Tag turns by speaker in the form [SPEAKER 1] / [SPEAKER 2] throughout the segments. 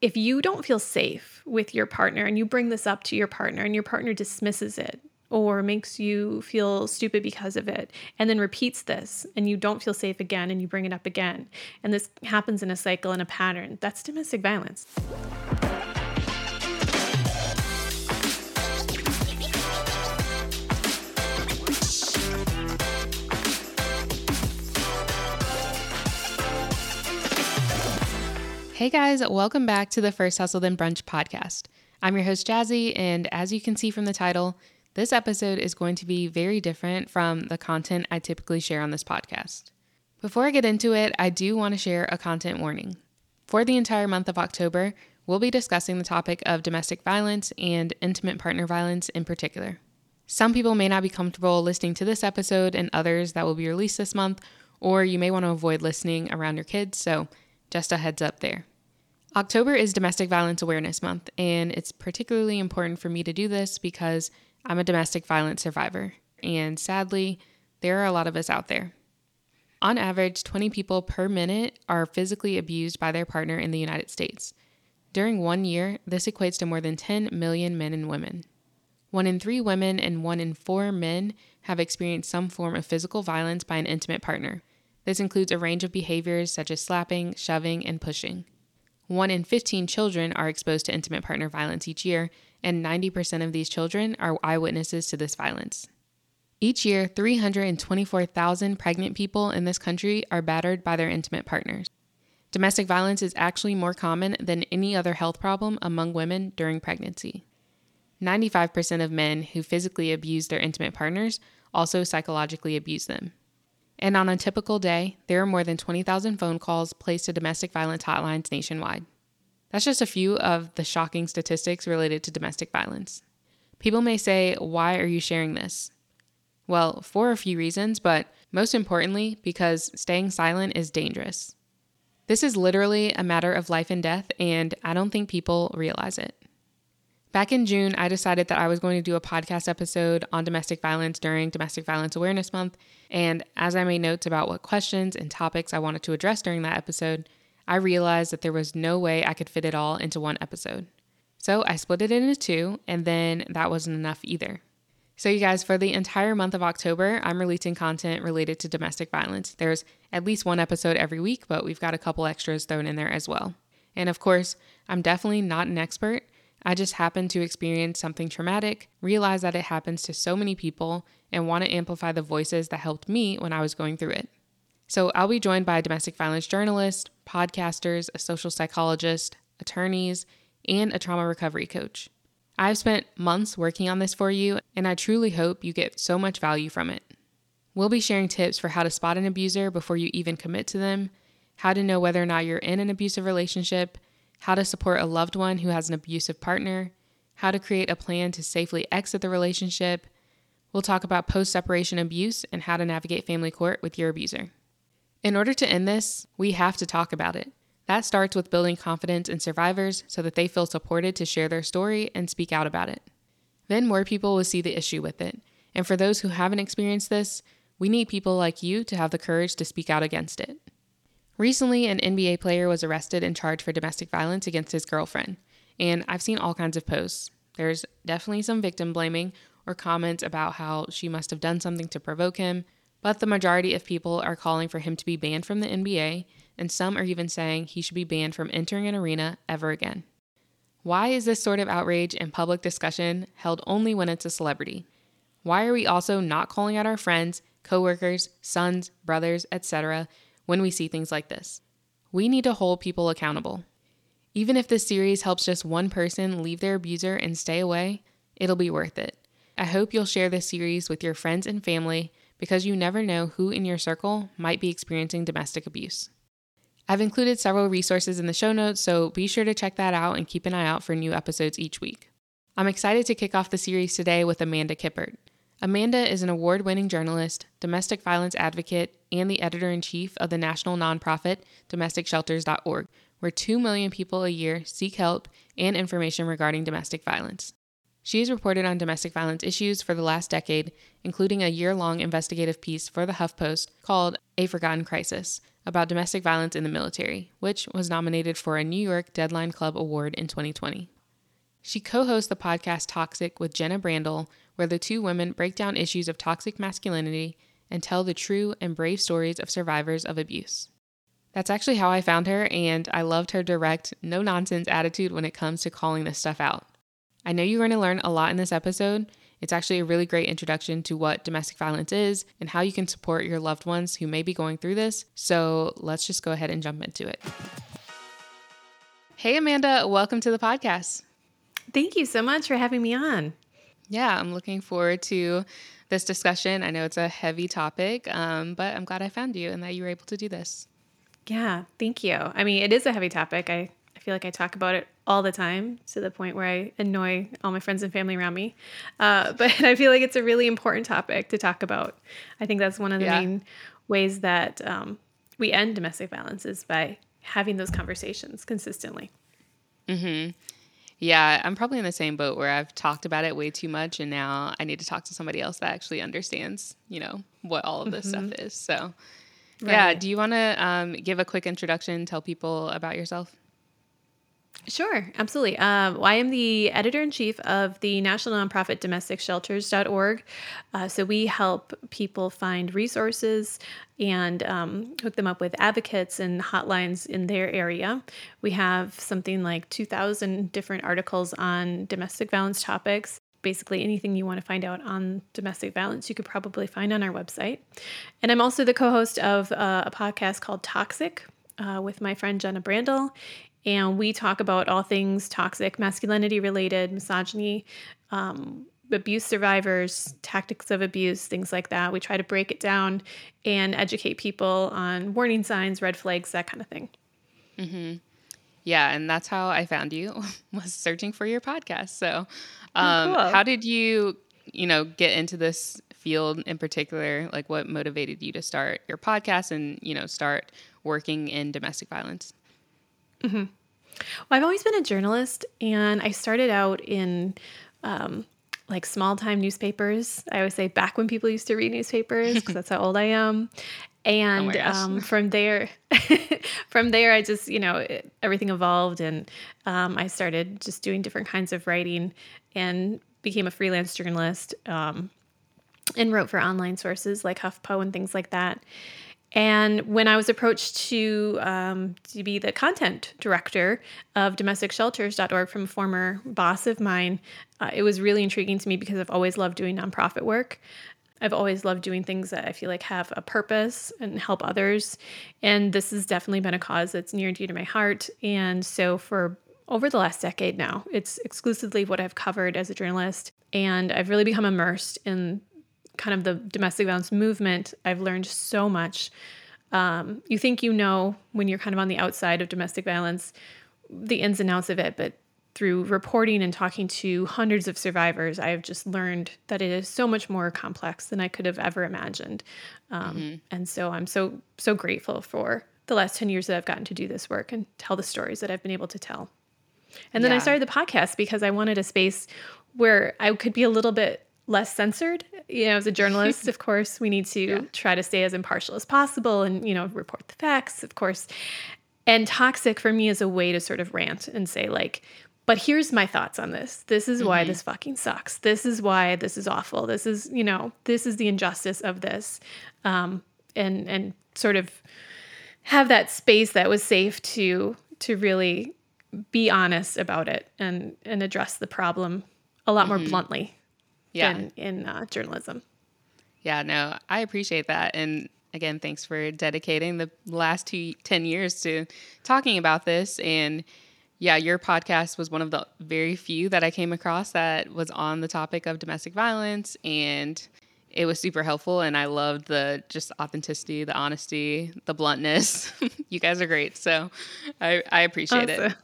[SPEAKER 1] if you don't feel safe with your partner and you bring this up to your partner and your partner dismisses it or makes you feel stupid because of it and then repeats this and you don't feel safe again and you bring it up again and this happens in a cycle and a pattern that's domestic violence
[SPEAKER 2] Hey guys, welcome back to the First Hustle Then Brunch podcast. I'm your host, Jazzy, and as you can see from the title, this episode is going to be very different from the content I typically share on this podcast. Before I get into it, I do want to share a content warning. For the entire month of October, we'll be discussing the topic of domestic violence and intimate partner violence in particular. Some people may not be comfortable listening to this episode and others that will be released this month, or you may want to avoid listening around your kids, so just a heads up there. October is Domestic Violence Awareness Month, and it's particularly important for me to do this because I'm a domestic violence survivor, and sadly, there are a lot of us out there. On average, 20 people per minute are physically abused by their partner in the United States. During one year, this equates to more than 10 million men and women. One in three women and one in four men have experienced some form of physical violence by an intimate partner. This includes a range of behaviors such as slapping, shoving, and pushing. One in 15 children are exposed to intimate partner violence each year, and 90% of these children are eyewitnesses to this violence. Each year, 324,000 pregnant people in this country are battered by their intimate partners. Domestic violence is actually more common than any other health problem among women during pregnancy. 95% of men who physically abuse their intimate partners also psychologically abuse them. And on a typical day, there are more than 20,000 phone calls placed to domestic violence hotlines nationwide. That's just a few of the shocking statistics related to domestic violence. People may say, Why are you sharing this? Well, for a few reasons, but most importantly, because staying silent is dangerous. This is literally a matter of life and death, and I don't think people realize it. Back in June, I decided that I was going to do a podcast episode on domestic violence during Domestic Violence Awareness Month. And as I made notes about what questions and topics I wanted to address during that episode, I realized that there was no way I could fit it all into one episode. So I split it into two, and then that wasn't enough either. So, you guys, for the entire month of October, I'm releasing content related to domestic violence. There's at least one episode every week, but we've got a couple extras thrown in there as well. And of course, I'm definitely not an expert. I just happened to experience something traumatic, realize that it happens to so many people, and want to amplify the voices that helped me when I was going through it. So I'll be joined by a domestic violence journalists, podcasters, a social psychologist, attorneys, and a trauma recovery coach. I've spent months working on this for you, and I truly hope you get so much value from it. We'll be sharing tips for how to spot an abuser before you even commit to them, how to know whether or not you're in an abusive relationship, how to support a loved one who has an abusive partner, how to create a plan to safely exit the relationship. We'll talk about post separation abuse and how to navigate family court with your abuser. In order to end this, we have to talk about it. That starts with building confidence in survivors so that they feel supported to share their story and speak out about it. Then more people will see the issue with it. And for those who haven't experienced this, we need people like you to have the courage to speak out against it. Recently, an NBA player was arrested and charged for domestic violence against his girlfriend, and I've seen all kinds of posts. There's definitely some victim blaming or comments about how she must have done something to provoke him, but the majority of people are calling for him to be banned from the NBA, and some are even saying he should be banned from entering an arena ever again. Why is this sort of outrage and public discussion held only when it's a celebrity? Why are we also not calling out our friends, coworkers, sons, brothers, etc., when we see things like this. We need to hold people accountable. Even if this series helps just one person leave their abuser and stay away, it'll be worth it. I hope you'll share this series with your friends and family because you never know who in your circle might be experiencing domestic abuse. I've included several resources in the show notes, so be sure to check that out and keep an eye out for new episodes each week. I'm excited to kick off the series today with Amanda Kippert. Amanda is an award winning journalist, domestic violence advocate, and the editor in chief of the national nonprofit domesticshelters.org, where 2 million people a year seek help and information regarding domestic violence. She has reported on domestic violence issues for the last decade, including a year long investigative piece for the HuffPost called A Forgotten Crisis about domestic violence in the military, which was nominated for a New York Deadline Club Award in 2020. She co hosts the podcast Toxic with Jenna Brandl, where the two women break down issues of toxic masculinity and tell the true and brave stories of survivors of abuse. That's actually how I found her, and I loved her direct, no nonsense attitude when it comes to calling this stuff out. I know you're going to learn a lot in this episode. It's actually a really great introduction to what domestic violence is and how you can support your loved ones who may be going through this. So let's just go ahead and jump into it. Hey, Amanda, welcome to the podcast.
[SPEAKER 1] Thank you so much for having me on.
[SPEAKER 2] Yeah, I'm looking forward to this discussion. I know it's a heavy topic, um, but I'm glad I found you and that you were able to do this.
[SPEAKER 1] Yeah, thank you. I mean, it is a heavy topic. I, I feel like I talk about it all the time to the point where I annoy all my friends and family around me. Uh, but I feel like it's a really important topic to talk about. I think that's one of the yeah. main ways that um, we end domestic violence is by having those conversations consistently.
[SPEAKER 2] Mm-hmm. Yeah, I'm probably in the same boat where I've talked about it way too much, and now I need to talk to somebody else that actually understands, you know, what all of this mm-hmm. stuff is. So, right. yeah, do you want to um, give a quick introduction, tell people about yourself?
[SPEAKER 1] Sure, absolutely. Um, well, I am the editor in chief of the national nonprofit domesticshelters.org. Uh, so we help people find resources and um, hook them up with advocates and hotlines in their area. We have something like 2,000 different articles on domestic violence topics. Basically, anything you want to find out on domestic violence, you could probably find on our website. And I'm also the co host of uh, a podcast called Toxic. Uh, with my friend Jenna Brandl, and we talk about all things toxic masculinity related, misogyny, um, abuse survivors, tactics of abuse, things like that. We try to break it down and educate people on warning signs, red flags, that kind of thing.
[SPEAKER 2] Mm-hmm. Yeah, and that's how I found you was searching for your podcast. So, oh, um, cool. how did you, you know, get into this field in particular? Like, what motivated you to start your podcast and you know start working in domestic violence?
[SPEAKER 1] Mm-hmm. Well, I've always been a journalist, and I started out in um, like small time newspapers. I always say back when people used to read newspapers because that's how old I am. And oh um, from there, from there, I just you know it, everything evolved, and um, I started just doing different kinds of writing, and became a freelance journalist, um, and wrote for online sources like HuffPo and things like that. And when I was approached to um, to be the content director of domesticshelters.org from a former boss of mine, uh, it was really intriguing to me because I've always loved doing nonprofit work. I've always loved doing things that I feel like have a purpose and help others. And this has definitely been a cause that's near and dear to my heart. And so for over the last decade now, it's exclusively what I've covered as a journalist. And I've really become immersed in kind of the domestic violence movement, I've learned so much. Um, you think you know when you're kind of on the outside of domestic violence, the ins and outs of it, but through reporting and talking to hundreds of survivors, I have just learned that it is so much more complex than I could have ever imagined. Um, mm-hmm. And so I'm so, so grateful for the last 10 years that I've gotten to do this work and tell the stories that I've been able to tell. And then yeah. I started the podcast because I wanted a space where I could be a little bit less censored. You know, as a journalist, of course, we need to yeah. try to stay as impartial as possible and, you know, report the facts, of course. And toxic for me is a way to sort of rant and say, like, but here's my thoughts on this. This is why mm-hmm. this fucking sucks. This is why this is awful. This is, you know, this is the injustice of this. Um, and and sort of have that space that was safe to to really be honest about it and and address the problem a lot mm-hmm. more bluntly yeah. than in uh, journalism.
[SPEAKER 2] Yeah, no, I appreciate that. And again, thanks for dedicating the last two, 10 years to talking about this. And yeah, your podcast was one of the very few that I came across that was on the topic of domestic violence. And it was super helpful. And I loved the just authenticity, the honesty, the bluntness. you guys are great. So I, I appreciate awesome.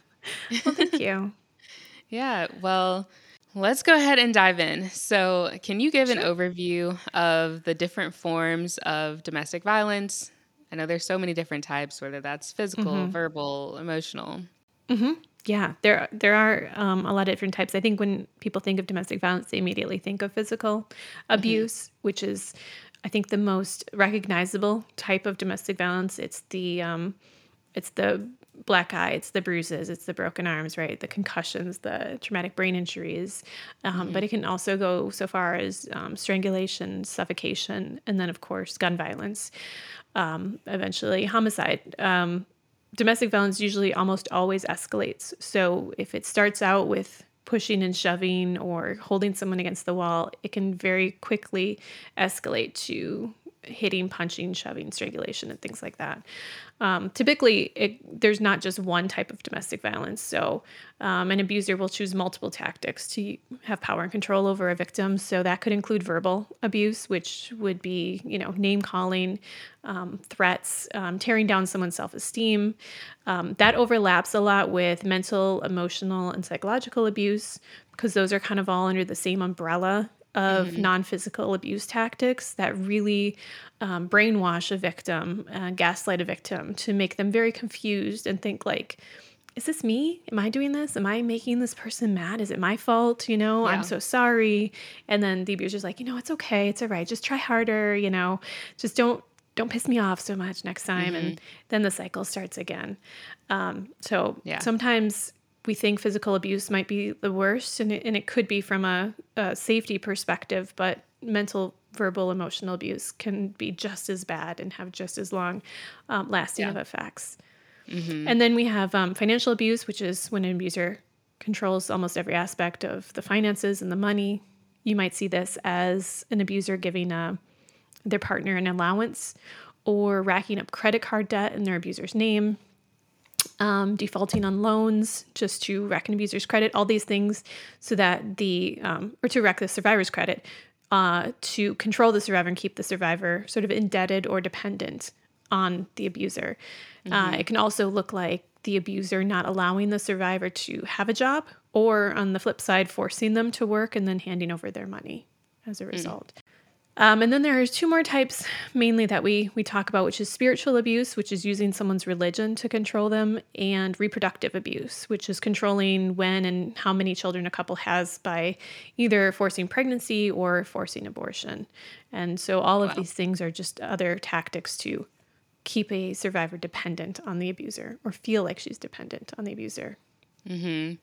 [SPEAKER 1] it. Well, thank you.
[SPEAKER 2] yeah. Well, Let's go ahead and dive in. So, can you give sure. an overview of the different forms of domestic violence? I know there's so many different types, whether that's physical, mm-hmm. verbal, emotional.
[SPEAKER 1] Mm-hmm. Yeah, there there are um, a lot of different types. I think when people think of domestic violence, they immediately think of physical abuse, which is, I think, the most recognizable type of domestic violence. It's the um, it's the black eye, it's the bruises, it's the broken arms, right? The concussions, the traumatic brain injuries. Um, But it can also go so far as um, strangulation, suffocation, and then, of course, gun violence, um, eventually homicide. Um, domestic violence usually almost always escalates. So if it starts out with pushing and shoving or holding someone against the wall, it can very quickly escalate to hitting, punching, shoving, strangulation, and things like that. Um, typically, it, there's not just one type of domestic violence. So, um, an abuser will choose multiple tactics to have power and control over a victim. So, that could include verbal abuse, which would be, you know, name calling, um, threats, um, tearing down someone's self esteem. Um, that overlaps a lot with mental, emotional, and psychological abuse because those are kind of all under the same umbrella of mm-hmm. non physical abuse tactics that really um, brainwash a victim, uh, gaslight a victim to make them very confused and think, like, is this me? Am I doing this? Am I making this person mad? Is it my fault? You know, yeah. I'm so sorry. And then the abuser's like, you know, it's okay. It's all right. Just try harder. You know, just don't don't piss me off so much next time. Mm-hmm. And then the cycle starts again. Um, so yeah. sometimes we think physical abuse might be the worst, and it, and it could be from a, a safety perspective, but mental, verbal, emotional abuse can be just as bad and have just as long um, lasting yeah. effects. Mm-hmm. And then we have um, financial abuse, which is when an abuser controls almost every aspect of the finances and the money. You might see this as an abuser giving a, uh, their partner an allowance or racking up credit card debt in their abuser's name um, defaulting on loans just to wreck an abuser's credit, all these things so that the, um, or to wreck the survivor's credit, uh, to control the survivor and keep the survivor sort of indebted or dependent on the abuser. Uh, mm-hmm. Uh, it can also look like the abuser not allowing the survivor to have a job, or on the flip side, forcing them to work and then handing over their money as a mm. result. Mm. Um, and then there are two more types, mainly that we we talk about, which is spiritual abuse, which is using someone's religion to control them, and reproductive abuse, which is controlling when and how many children a couple has by either forcing pregnancy or forcing abortion. And so all of wow. these things are just other tactics to keep a survivor dependent on the abuser or feel like she's dependent on the abuser.
[SPEAKER 2] Mm-hmm.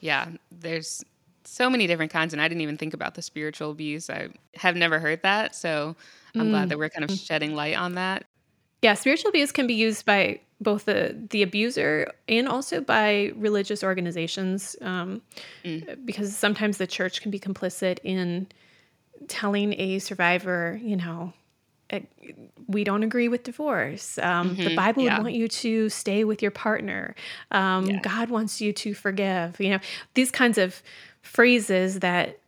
[SPEAKER 2] Yeah, there's so many different kinds and i didn't even think about the spiritual abuse i have never heard that so i'm mm. glad that we're kind of shedding light on that
[SPEAKER 1] yeah spiritual abuse can be used by both the the abuser and also by religious organizations um, mm. because sometimes the church can be complicit in telling a survivor you know eh, we don't agree with divorce. Um, mm-hmm. The Bible yeah. would want you to stay with your partner. Um, yeah. God wants you to forgive. You know, these kinds of phrases that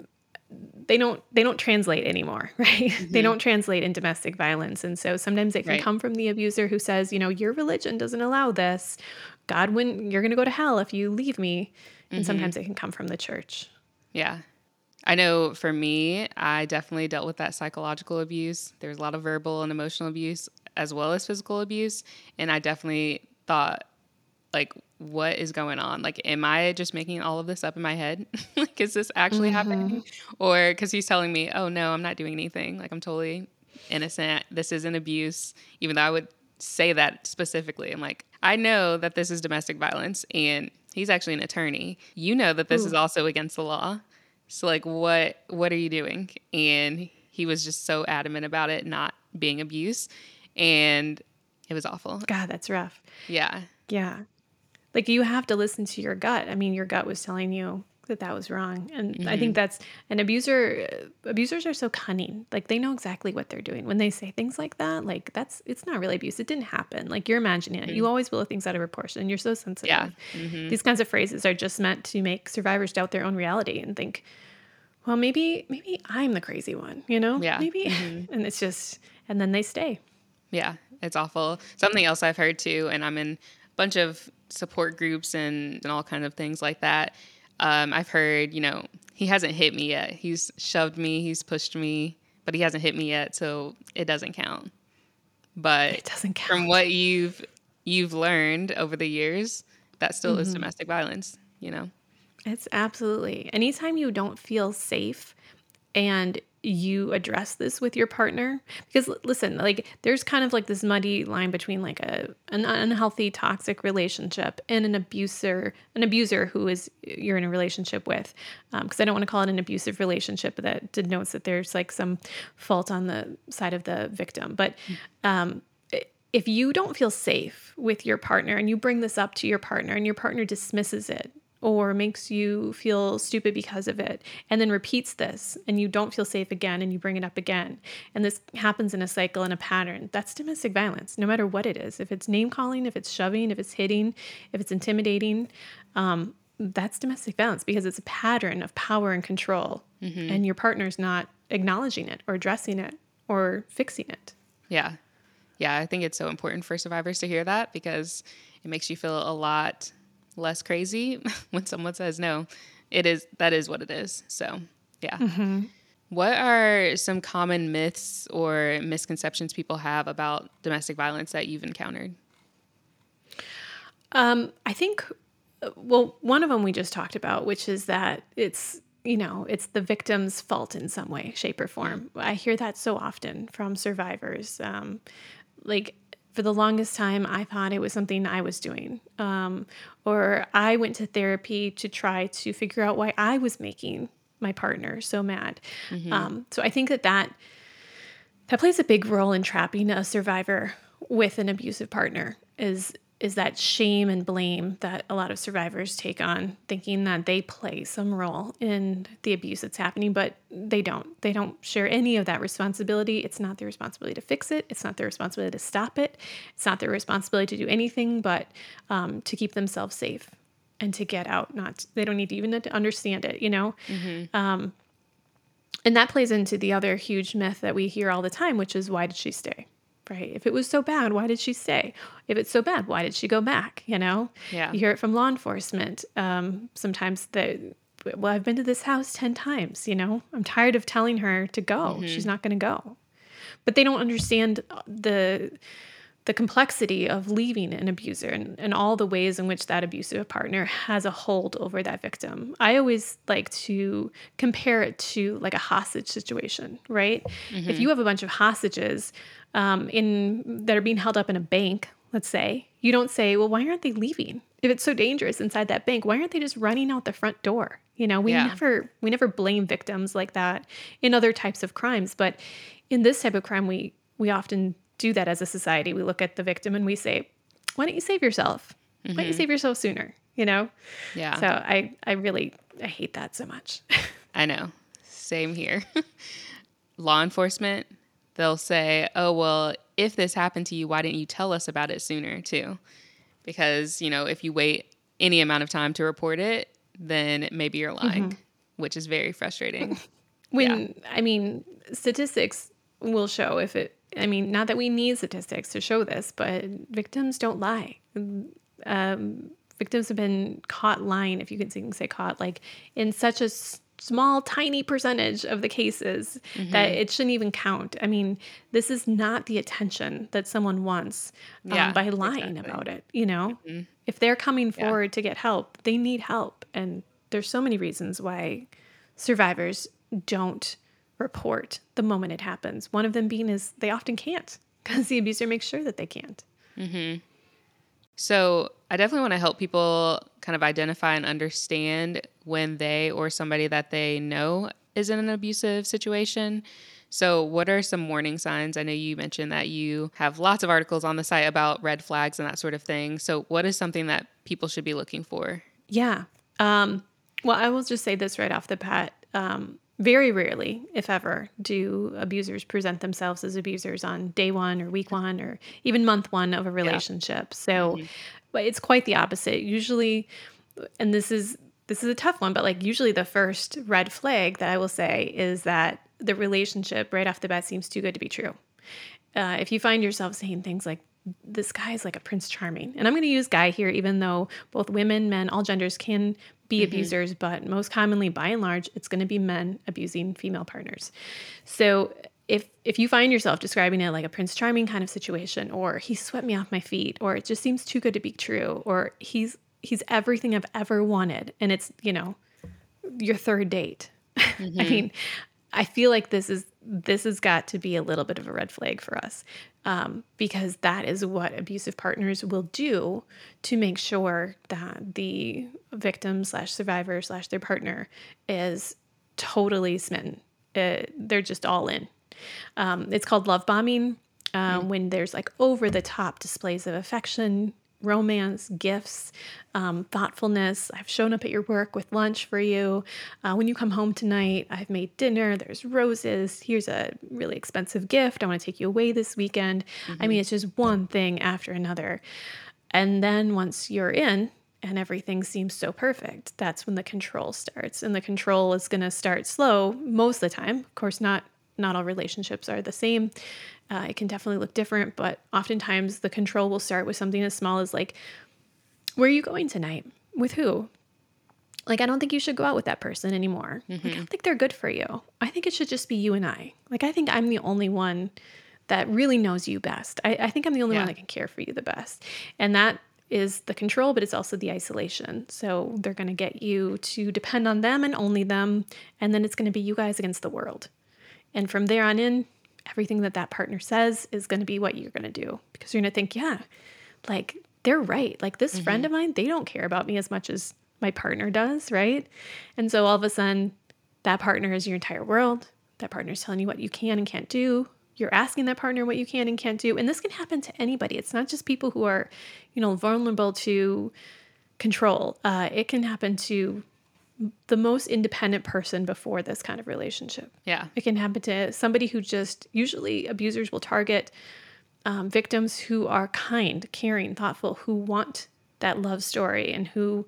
[SPEAKER 1] they don't they don't translate anymore right? Mm-hmm. they don't translate in domestic violence. And so sometimes it can right. come from the abuser who says you know your religion doesn't allow this. God wouldn't you're going to go to hell if you leave me. And mm-hmm. sometimes it can come from the church.
[SPEAKER 2] Yeah. I know for me i definitely dealt with that psychological abuse. There's a lot of verbal and emotional abuse as well as physical abuse. And i definitely thought like what is going on? Like, am I just making all of this up in my head? like, is this actually mm-hmm. happening? Or because he's telling me, oh, no, I'm not doing anything. Like, I'm totally innocent. This isn't abuse, even though I would say that specifically. I'm like, I know that this is domestic violence and he's actually an attorney. You know that this Ooh. is also against the law. So like what what are you doing? And he was just so adamant about it not being abuse and it was awful.
[SPEAKER 1] God, that's rough.
[SPEAKER 2] Yeah.
[SPEAKER 1] Yeah like you have to listen to your gut. I mean, your gut was telling you that that was wrong. And mm-hmm. I think mm-hmm. that's an abuser abusers are so cunning. Like they know exactly what they're doing. When they say things like that, like that's it's not really abuse. It didn't happen. Like you're imagining it. Mm-hmm. You always blow things out of proportion. You're so sensitive. Yeah. Mm-hmm. These kinds of phrases are just meant to make survivors doubt their own reality and think, well, maybe maybe I'm the crazy one, you know?
[SPEAKER 2] Yeah.
[SPEAKER 1] Maybe mm-hmm. and it's just and then they stay.
[SPEAKER 2] Yeah, it's awful. Something else I've heard too, and I'm in bunch of support groups and, and all kind of things like that. Um, I've heard, you know, he hasn't hit me yet. He's shoved me, he's pushed me, but he hasn't hit me yet, so it doesn't count. But
[SPEAKER 1] it doesn't count.
[SPEAKER 2] From what you've you've learned over the years, that still is domestic violence, you know?
[SPEAKER 1] It's absolutely. Anytime you don't feel safe and you address this with your partner? Because listen like there's kind of like this muddy line between like a an unhealthy toxic relationship and an abuser an abuser who is you're in a relationship with. Because i don't want to call it an abusive relationship that denotes that there's like some fault on the side of the victim. But um if you don't feel safe with your partner and you bring this up to your partner and your partner dismisses it or makes you feel stupid because of it and then repeats this and you don't feel safe again and you bring it up again. And this happens in a cycle and a pattern. That's domestic violence no matter what it is. If it's name calling if it's shoving if it's hitting if it's intimidating um, that's domestic violence because it's a pattern of power and control. And your partner's not acknowledging it or addressing it or fixing it.
[SPEAKER 2] Yeah. Yeah, I think it's so important for survivors to hear that because it makes you feel a lot less crazy when someone says no. It is that is what it is. So, yeah. What are some common myths or misconceptions people have about domestic violence that you've encountered?
[SPEAKER 1] Um, I think, well, one of them we just talked about, which is that it's, you know, it's the victim's fault in some way, shape, or form. I hear that so often from survivors. Um, like, for the longest time, I thought it was something I was doing. Um, or I went to therapy to try to figure out why I was making my partner so mad. Um, so I think that that that plays a big role in trapping a survivor with an abusive partner is is that shame and blame that a lot of survivors take on thinking that they play some role in the abuse that's happening but they don't. They don't share any of that responsibility. It's not their responsibility to fix it. It's not their responsibility to stop it. It's not their responsibility to do anything but um, to keep themselves safe and to get out not they don't need to even to understand it you know? Um, and that plays into the other huge myth that we hear all the time, which is why did she stay? Right? If it was so bad, why did she stay? If it's so bad, why did she go back? You know?
[SPEAKER 2] Yeah.
[SPEAKER 1] You hear it from law enforcement. Um, sometimes that, well, I've been to this house 10 times, you know? I'm tired of telling her to go. She's not going to go. But they don't understand the the complexity of leaving an abuser and, and all the ways in which that abusive partner has a hold over that victim. I always like to compare it to like a hostage situation, right? If you have a bunch of hostages um, in that are being held up in a bank, let's say, you don't say, well, why aren't they leaving? If it's so dangerous inside that bank, why aren't they just running out the front door? You know, we
[SPEAKER 2] Yeah.
[SPEAKER 1] never we never blame victims like that in other types of crimes, but in this type of crime, we we often do that as a society. We look at the victim and we say, "Why don't you save yourself? Why don't you save yourself sooner?" You know.
[SPEAKER 2] Yeah.
[SPEAKER 1] So I I really I hate that so much.
[SPEAKER 2] I know. Same here. Law enforcement, they'll say, oh, well, if this happened to you, why didn't you tell us about it sooner, too? Because, you know, if you wait any amount of time to report it, then maybe you're lying, which is very frustrating.
[SPEAKER 1] when I mean statistics will show if it. I mean, not that we need statistics to show this, but victims don't lie. Um, victims have been caught lying, if you can say- say caught, like in such a s- small, tiny percentage of the cases that mm-hmm. it shouldn't even count. I mean, this is not the attention that someone wants um,
[SPEAKER 2] Yeah,
[SPEAKER 1] by lying
[SPEAKER 2] exactly.
[SPEAKER 1] about it. You know, mm-hmm. if they're coming forward to get help, they need help, and there's so many reasons why survivors don't report the moment it happens. One of them being is they often can't because the abuser makes sure that they can't. Mm-hmm.
[SPEAKER 2] So I definitely want to help people kind of identify and understand when they or somebody that they know is in an abusive situation. So, what are some warning signs? I know you mentioned that you have lots of articles on the site about red flags and that sort of thing. So, what is something that people should be looking for?
[SPEAKER 1] Yeah. Um, well, I will just say this right off the bat. Um, very rarely, if ever, do abusers present themselves as abusers on day one or week one or even month one of a relationship. So, but it's quite the opposite. Usually, and this is this is a tough one, but like usually the first red flag that I will say is that the relationship right off the bat seems too good to be true. Uh, if you find yourself saying things like, this guy is like a prince charming, and I'm going to use guy here, even though both women, men, all genders can be abusers, but most commonly, by and large, it's going to be men abusing female partners. So if if you find yourself describing it like a prince charming kind of situation, or he swept me off my feet, or it just seems too good to be true, or he's he's everything I've ever wanted. And it's, you know, your third date. Mm-hmm. I mean, I feel like this is this has got to be a little bit of a red flag for us um, because that is what abusive partners will do to make sure that the victim slash survivor slash their partner is totally smitten. Uh, they're just all in. Um, it's called love bombing mm. when there's like over the top displays of affection, romance, gifts, um, thoughtfulness. I've shown up at your work with lunch for you. Uh, when you come home tonight, I've made dinner. There's roses. Here's a really expensive gift. I want to take you away this weekend. Mm-hmm. I mean, it's just one thing after another. And then once you're in, and everything seems so perfect, that's when the control starts. And the control is going to start slow most of the time. Of course, not not all relationships are the same. Uh, it can definitely look different, but oftentimes the control will start with something as small as like, "Where are you going tonight? With who?" Like, I don't think you should go out with that person anymore. Mm-hmm. Like, I mm-hmm. don't think they're good for you. I think it should just be you and I. Like, I think I'm the only one that really knows you best. I, I think I'm the only yeah. one that can care for you the best. And that is the control, but it's also the isolation. So they're going to get you to depend on them and only them. And then it's going to be you guys against the world. And from there on in, everything that that partner says is going to be what you're going to do because you're going to think, yeah, like they're right. Like this mm-hmm. friend of mine, they don't care about me as much as my partner does, right? And so all of a sudden, that partner is your entire world. That partner is telling you what you can and can't do. You're asking that partner what you can and can't do. And this can happen to anybody. It's not just people who are, you know, vulnerable to control. Uh, it can happen to the most independent person before this kind of relationship.
[SPEAKER 2] Yeah.
[SPEAKER 1] It can happen to somebody who just, usually abusers will target um, victims who are kind, caring, thoughtful, who want that love story and who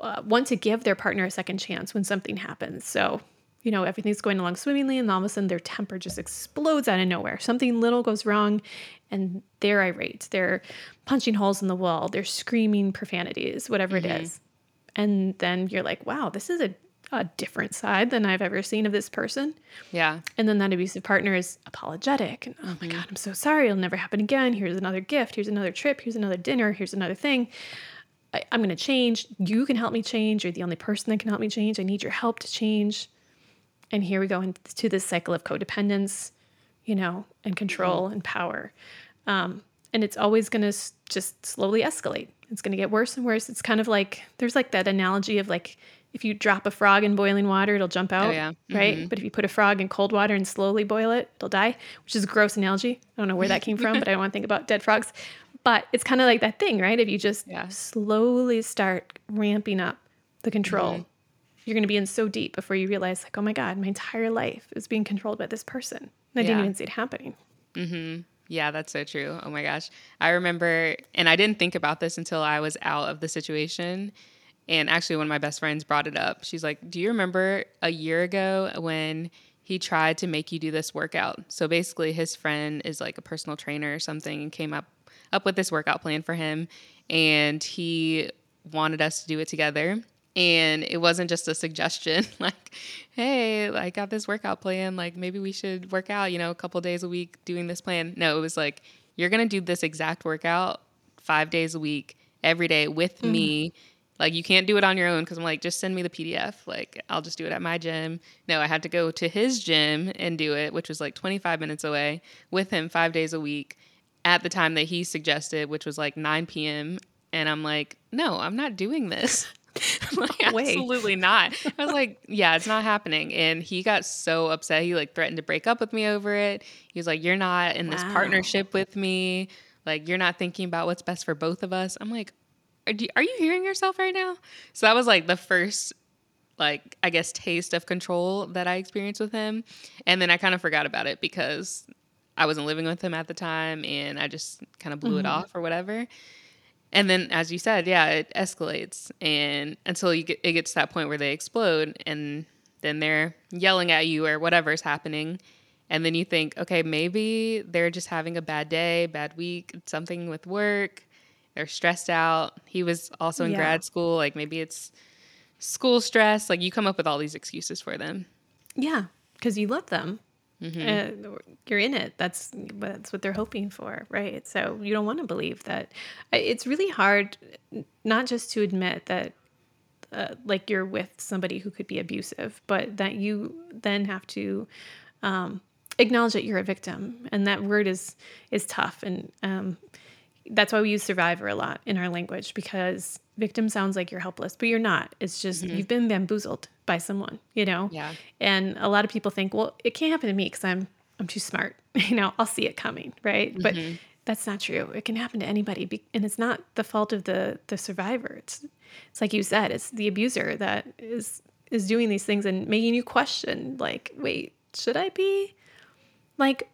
[SPEAKER 1] uh, want to give their partner a second chance when something happens. So, you know, everything's going along swimmingly, and all of a sudden their temper just explodes out of nowhere. Something little goes wrong, and they're irate. They're punching holes in the wall. They're screaming profanities, whatever mm-hmm. it is. And then you're like, wow, this is a, a different side than I've ever seen of this person.
[SPEAKER 2] Yeah.
[SPEAKER 1] And then that abusive partner is apologetic. And oh mm-hmm. my God, I'm so sorry. It'll never happen again. Here's another gift. Here's another trip. Here's another dinner. Here's another thing. I, I'm going to change. You can help me change. You're the only person that can help me change. I need your help to change. And here we go into this cycle of codependence, you know, and control mm-hmm. and power. Um, and it's always going to s- just slowly escalate. It's going to get worse and worse. It's kind of like there's like that analogy of like if you drop a frog in boiling water, it'll jump out, oh, yeah. mm-hmm. right? But if you put a frog in cold water and slowly boil it, it'll die, which is a gross analogy. I don't know where that came from, but I don't want to think about dead frogs. But it's kind of like that thing, right? If you just yeah. slowly start ramping up the control, mm-hmm. you're going to be in so deep before you realize, like, oh my God, my entire life is being controlled by this person. And I yeah. didn't even see it happening.
[SPEAKER 2] Mm-hmm. Yeah, that's so true. Oh my gosh. I remember, and I didn't think about this until I was out of the situation. And actually, one of my best friends brought it up. She's like, Do you remember a year ago when he tried to make you do this workout? So basically, his friend is like a personal trainer or something and came up, up with this workout plan for him. And he wanted us to do it together and it wasn't just a suggestion like hey i got this workout plan like maybe we should work out you know a couple days a week doing this plan. No it was like you're gonna do this exact workout five days a week every day with mm. me like you can't do it on your own because i'm like just send me the pdf like i'll just do it at my gym. No i had to go to his gym and do it which was like 25 minutes away with him five days a week at the time that he suggested which was like 9 p.m and i'm like no i'm not doing this like, absolutely not. I was like, yeah, it's not happening. And he got so upset. He like threatened to break up with me over it. He was like, you're not in this wow. partnership with me. Like, you're not thinking about what's best for both of us. I'm like, are you, are you hearing yourself right now? So that was like the first, like, I guess, taste of control that I experienced with him. And then I kind of forgot about it because I wasn't living with him at the time and I just kind of blew mm-hmm. it off or whatever and then as you said yeah it escalates. And until you get it gets to that point where they explode and then they're yelling at you or whatever's happening. And then you think okay maybe they're just having a bad day bad week something with work. They're stressed out. He was also in yeah. grad school. Like maybe it's school stress. Like you come up with all these excuses for them.
[SPEAKER 1] Yeah because you love them Uh, you're in it. That's that's what they're hoping for, right? So you don't want to believe that. It's really hard, not just to admit that, uh, like you're with somebody who could be abusive, but that you then have to um, acknowledge that you're a victim, and that word is is tough, and um, that's why we use survivor a lot in our language because victim sounds like you're helpless, but you're not. It's just you've been bamboozled by someone, you know.
[SPEAKER 2] Yeah.
[SPEAKER 1] And a lot of people think, well, it can't happen to me because I'm I'm too smart. You know, I'll see it coming, right? But mm-hmm. that's not true. It can happen to anybody, be- and it's not the fault of the the survivor. It's it's like you said, it's the abuser that is is doing these things and making you question, like, wait, should I be like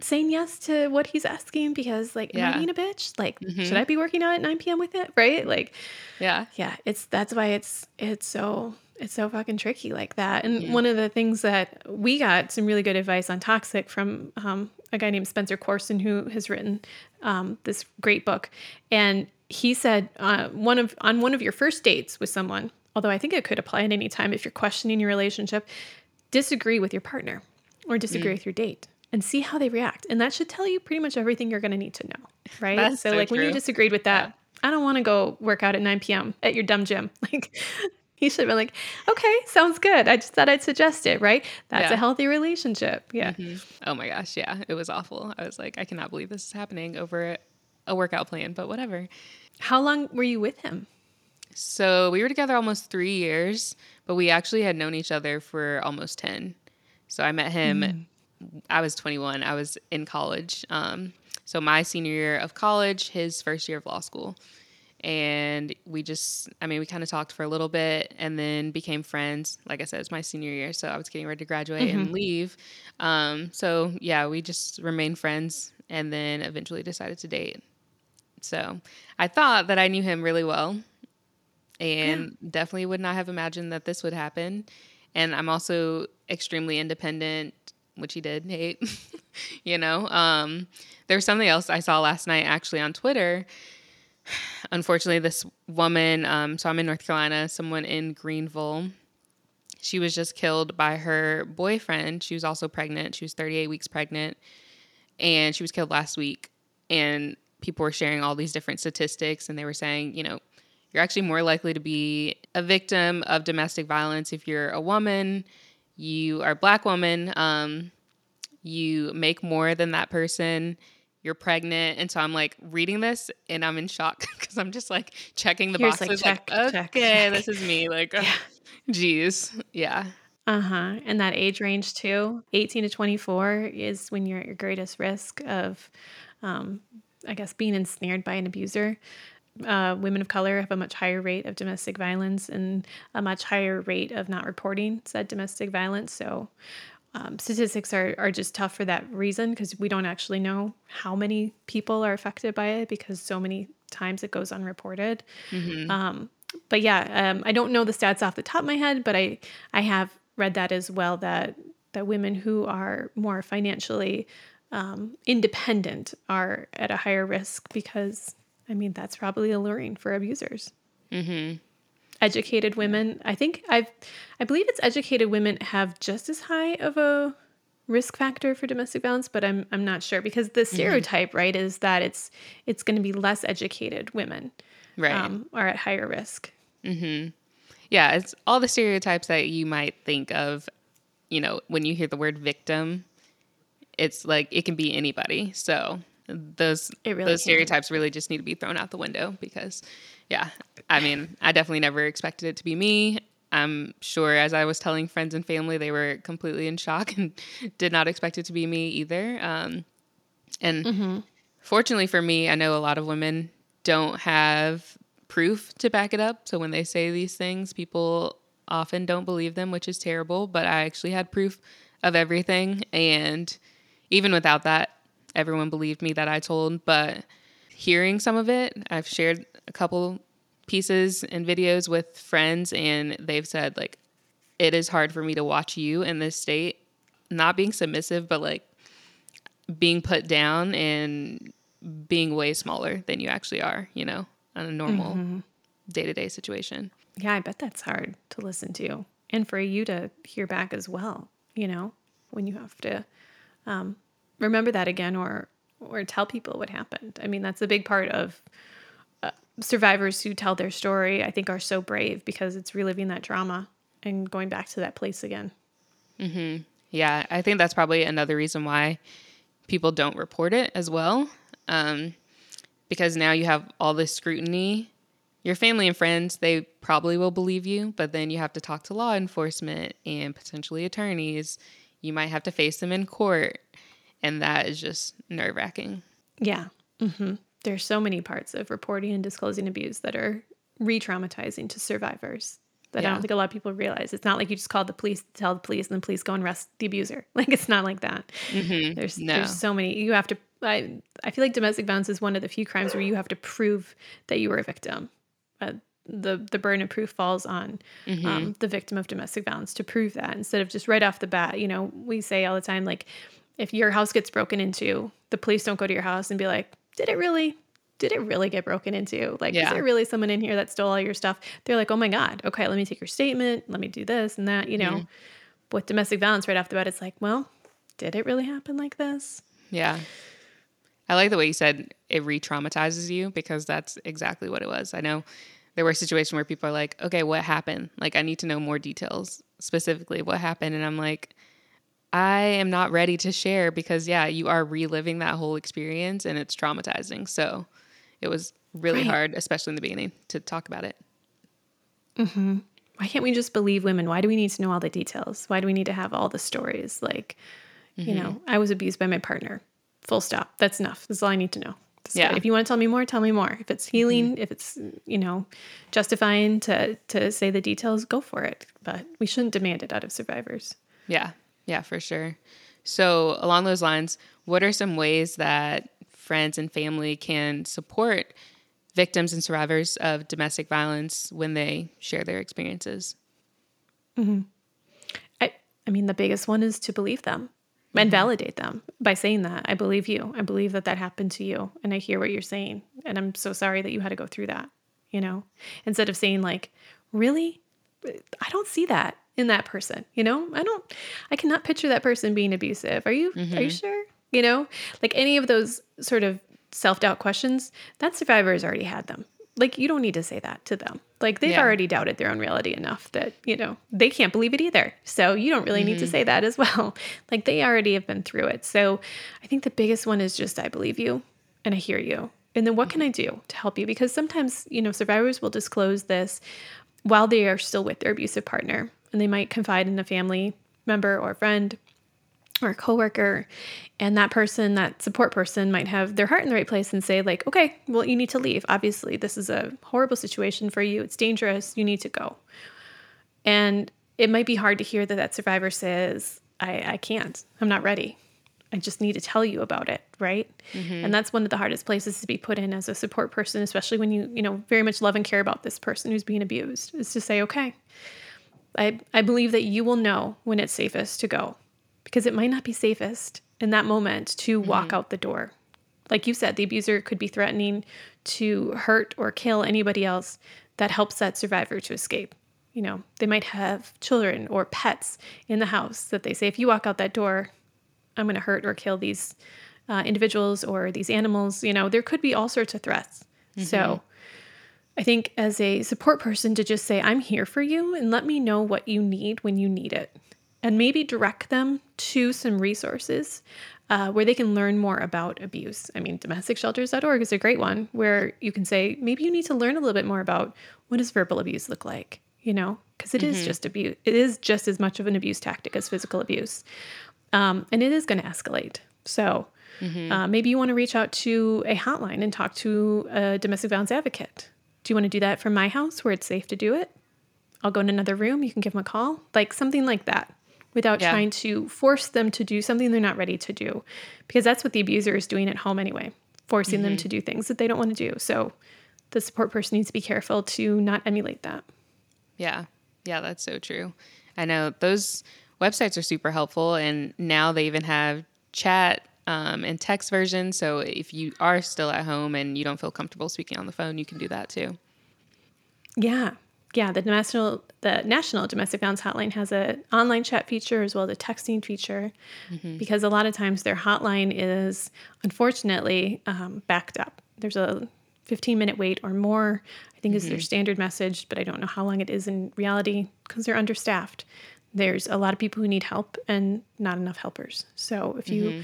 [SPEAKER 1] saying yes to what he's asking because like am
[SPEAKER 2] Yeah.
[SPEAKER 1] I being a bitch? Like, should mm-hmm. I be working out at 9 p.m. with it? Right? Like,
[SPEAKER 2] Yeah.
[SPEAKER 1] yeah it's that's why it's it's so it's so fucking tricky like that and one of the things that we got some really good advice on toxic from um, a guy named spencer corson who has written um, this great book and he said uh, one of on one of your first dates with someone although i think it could apply at any time if you're questioning your relationship disagree with your partner or disagree
[SPEAKER 2] Mm.
[SPEAKER 1] with your date and see how they react and that should tell you pretty much everything you're going to need to know right so
[SPEAKER 2] so
[SPEAKER 1] like when you disagreed with that I don't want to go work out at 9 p.m. at your dumb gym. Like, he should have been like, okay, sounds good. I just thought I'd suggest it, right? That's
[SPEAKER 2] Yeah.
[SPEAKER 1] a healthy relationship. Yeah.
[SPEAKER 2] Oh my gosh, yeah, it was awful. I was like, I cannot believe this is happening over a workout plan, but whatever.
[SPEAKER 1] How long were you with him?
[SPEAKER 2] So we were together almost three years, but we actually had known each other for almost 10. So I met him, I was 21, I was in college. Um, so my senior year of college, his first year of law school. And we just, I mean, we kind of talked for a little bit and then became friends. Like I said, it's my senior year, so I was getting ready to graduate and leave. Um, so yeah, we just remained friends and then eventually decided to date. So I thought that I knew him really well and definitely would not have imagined that this would happen. And I'm also extremely independent, which he did hate. you know, um, there was something else I saw last night actually on Twitter. Unfortunately, this woman, um, so I'm in North Carolina, someone in Greenville, she was just killed by her boyfriend. She was also pregnant. She was 38 weeks pregnant, and she was killed last week. And people were sharing all these different statistics, and they were saying, you know, you're actually more likely to be a victim of domestic violence if you're a woman, you are a black woman, um, you make more than that person, you're pregnant. And so I'm like reading this and I'm in shock because I'm just like checking the
[SPEAKER 1] Here's, like,
[SPEAKER 2] boxes.
[SPEAKER 1] check,
[SPEAKER 2] Like,
[SPEAKER 1] check,
[SPEAKER 2] okay,
[SPEAKER 1] check.
[SPEAKER 2] this is me. Like, ugh, geez. Yeah.
[SPEAKER 1] Uh huh. And that age range too, 18 to 24 is when you're at your greatest risk of, um, I guess, being ensnared by an abuser. Uh, women of color have a much higher rate of domestic violence and a much higher rate of not reporting said domestic violence. So, um, statistics are, are just tough for that reason because we don't actually know how many people are affected by it because so many times it goes unreported. Um, but yeah, um, I don't know the stats off the top of my head, but I I have read that as well that that women who are more financially um, independent are at a higher risk because I mean that's probably alluring for abusers. Educated women, I think I've I believe it's educated women have just as high of a risk factor for domestic violence, but I'm I'm not sure because the stereotype right is that it's it's going to be less educated women
[SPEAKER 2] Right.
[SPEAKER 1] um, are at higher risk. Mm-hmm.
[SPEAKER 2] Yeah. It's all the stereotypes that you might think of, you know, when you hear the word victim. It's like it can be anybody. So those
[SPEAKER 1] It really
[SPEAKER 2] those
[SPEAKER 1] can.
[SPEAKER 2] stereotypes really just need to be thrown out the window because yeah. I mean i definitely never expected it to be me. I'm sure as i was telling friends and family they were completely in shock and did not expect it to be me either. Um, and
[SPEAKER 1] Mm-hmm.
[SPEAKER 2] fortunately for me i know a lot of women don't have proof to back it up. So when they say these things people often don't believe them which is terrible. But i actually had proof of everything. And even without that everyone believed me that i told. But hearing some of it i've shared a couple pieces and videos with friends and they've said like it is hard for me to watch you in this state not being submissive but like being put down and being way smaller than you actually are you know on a normal day-to-day situation
[SPEAKER 1] Yeah, I bet that's hard to listen to and for you to hear back as well, you know? when you have to um, remember that again or or tell people what happened. I mean, that's a big part of survivors who tell their story. I think are so brave because it's reliving that trauma and going back to that place again.
[SPEAKER 2] Mm-hmm. Yeah, I think that's probably another reason why people don't report it as well, um, because now you have all this scrutiny. Your family and friends, they probably will believe you, but then you have to talk to law enforcement and potentially attorneys. You might have to face them in court, and that is just nerve wracking.
[SPEAKER 1] Yeah. Mm-hmm. There's so many parts of reporting and disclosing abuse that are re traumatizing to survivors that yeah. I don't think a lot of people realize. It's not like you just call the police, tell the police, and the police go and arrest the abuser. Like it's not like that. Mm-hmm. There's no. there's so many. You have to. I I feel like domestic violence is one of the few crimes where you have to prove that you were a victim. Uh, the the burden of proof falls on mm-hmm. um, the victim of domestic violence to prove that instead of just right off the bat. You know, we say all the time like, if your house gets broken into, the police don't go to your house and be like, did it really? did it really get broken into? Like, yeah. is there really someone in here that stole all your stuff? They're like, oh my God, okay, let me take your statement. Let me do this and that. You know, mm-hmm. with domestic violence right off the bat, it's like, well, did it really happen like this?
[SPEAKER 2] Yeah. I like the way you said it re traumatizes you because that's exactly what it was. I know there were situations where people are like, okay, what happened? Like, I need to know more details, specifically what happened. And I'm like, I am not ready to share because, yeah, you are reliving that whole experience and it's traumatizing. So, it was really right. hard, especially in the beginning, to talk about it.
[SPEAKER 1] Mm-hmm. Why can't we just believe women? Why do we need to know all the details? Why do we need to have all the stories? Like, mm-hmm. you know, I was abused by my partner. Full stop. That's enough. That's all I need to know. That's yeah. Good. If you want to tell me more, tell me more. If it's healing, mm-hmm. if it's you know justifying to to say the details, go for it. But we shouldn't demand it out of survivors.
[SPEAKER 2] Yeah, yeah, for sure. So along those lines, what are some ways that friends and family can support victims and survivors of domestic violence when they share their experiences.
[SPEAKER 1] Mm-hmm. I, I mean, the biggest one is to believe them mm-hmm. and validate them by saying that I believe you. I believe that that happened to you, and I hear what you're saying, and I'm so sorry that you had to go through that. You know, instead of saying like, "Really, I don't see that in that person." You know, I don't. I cannot picture that person being abusive. Are you? Mm-hmm. Are you mm-hmm. sure? you know, like any of those sort of self doubt questions, that survivor has already had them. Like, you don't need to say that to them. Like, they've yeah. already doubted their own reality enough that, you know, they can't believe it either. So, you don't really mm-hmm. need to mm-hmm. say that as well. Like, they already have been through it. So, I think the biggest one is just, I believe you and I hear you. And then what can I do to help you? Because sometimes, you know, survivors will disclose this while they are still with their abusive partner and they might confide in a family member or friend or a coworker. And that person that support person might have their heart in the right place and say like okay well you need to leave. Obviously this is a horrible situation for you. It's dangerous. You need to go. And it might be hard to hear that that survivor says i, I can't. I'm not ready. I just need to tell you about it right? Mm-hmm. and that's one of the hardest places to be put in as a support person especially when you you know very much love and care about this person who's being abused is to say okay I, I believe that you will know when it's safest to go because it might not be safest in that moment to mm-hmm. walk out the door. Like you said, the abuser could be threatening to hurt or kill anybody else that helps that survivor to escape. You know, they might have children or pets in the house that they say, if you walk out that door, I'm going to hurt or kill these uh, individuals or these animals. You know, there could be all sorts of threats. Mm-hmm. So I think as a support person to just say, I'm here for you and let me know what you need when you need it and maybe direct them to some resources uh, where they can learn more about abuse. I mean, domesticshelters.org is a great one where you can say, maybe you need to learn a little bit more about what does verbal abuse look like, you know, because it mm-hmm. is just abuse. It is just as much of an abuse tactic as physical abuse. Um, and it is going to escalate. So mm-hmm. uh, maybe you want to reach out to a hotline and talk to a domestic violence advocate. Do you want to do that from my house where it's safe to do it? I'll go in another room. You can give them a call, like something like that without yeah. trying to force them to do something they're not ready to do. Because that's what the abuser is doing at home anyway, forcing mm-hmm. them to do things that they don't want to do. So the support person needs to be careful to not emulate that.
[SPEAKER 2] Yeah. Yeah, that's so true. I know those websites are super helpful. And now they even have chat um, and text version. So if you are still at home and you don't feel comfortable speaking on the phone, you can do that too.
[SPEAKER 1] Yeah. yeah, the national the National Domestic Violence Hotline has an online chat feature as well as a texting feature, mm-hmm. because a lot of times their hotline is unfortunately um, backed up. There's a 15 minute wait or more. I think mm-hmm. is their mm-hmm. standard message, but I don't know how long it is in reality because they're understaffed. There's a lot of people who need help and not enough helpers. So if you mm-hmm.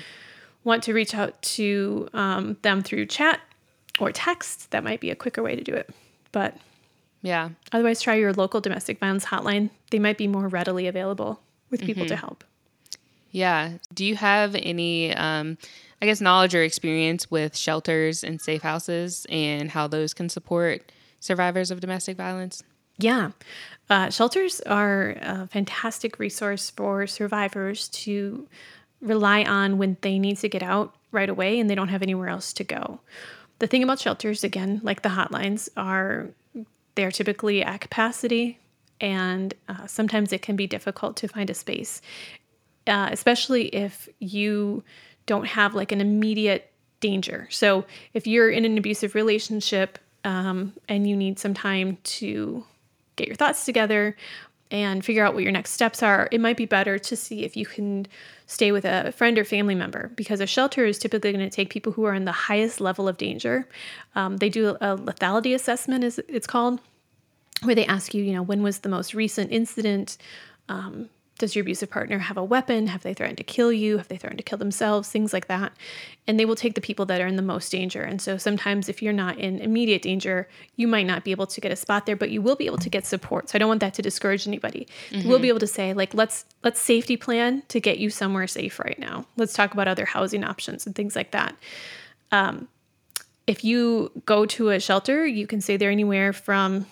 [SPEAKER 1] Want to reach out to um, them through chat or text, that might be a quicker way to do it. But
[SPEAKER 2] yeah.
[SPEAKER 1] Otherwise, try your local domestic violence hotline. They might be more readily available with people mm-hmm. to help.
[SPEAKER 2] Yeah. Do you have any, um, I guess, knowledge or experience with shelters and safe houses and how those can support survivors of domestic violence?
[SPEAKER 1] Yeah. Uh, shelters are a fantastic resource for survivors to rely on when they need to get out right away and they don't have anywhere else to go. The thing about shelters, again, like the hotlines, are they're typically at capacity, and uh, sometimes it can be difficult to find a space, uh, especially if you don't have like an immediate danger. So if you're in an abusive relationship um, and you need some time to get your thoughts together and figure out what your next steps are, it might be better to see if you can stay with a friend or family member because a shelter is typically going to take people who are in the highest level of danger. Um, they do a lethality assessment, as it's called, where they ask you, you know, when was the most recent incident? Um, does your abusive partner have a weapon? Have they threatened to kill you? Have they threatened to kill themselves? Things like that. And they will take the people that are in the most danger. And so sometimes if you're not in immediate danger, you might not be able to get a spot there, but you will be able to get support. So I don't want that to discourage anybody. Mm-hmm. Will be able to say, like, let's let's safety plan to get you somewhere safe right now. Let's talk about other housing options and things like that. Um, if you go to a shelter, you can stay there anywhere from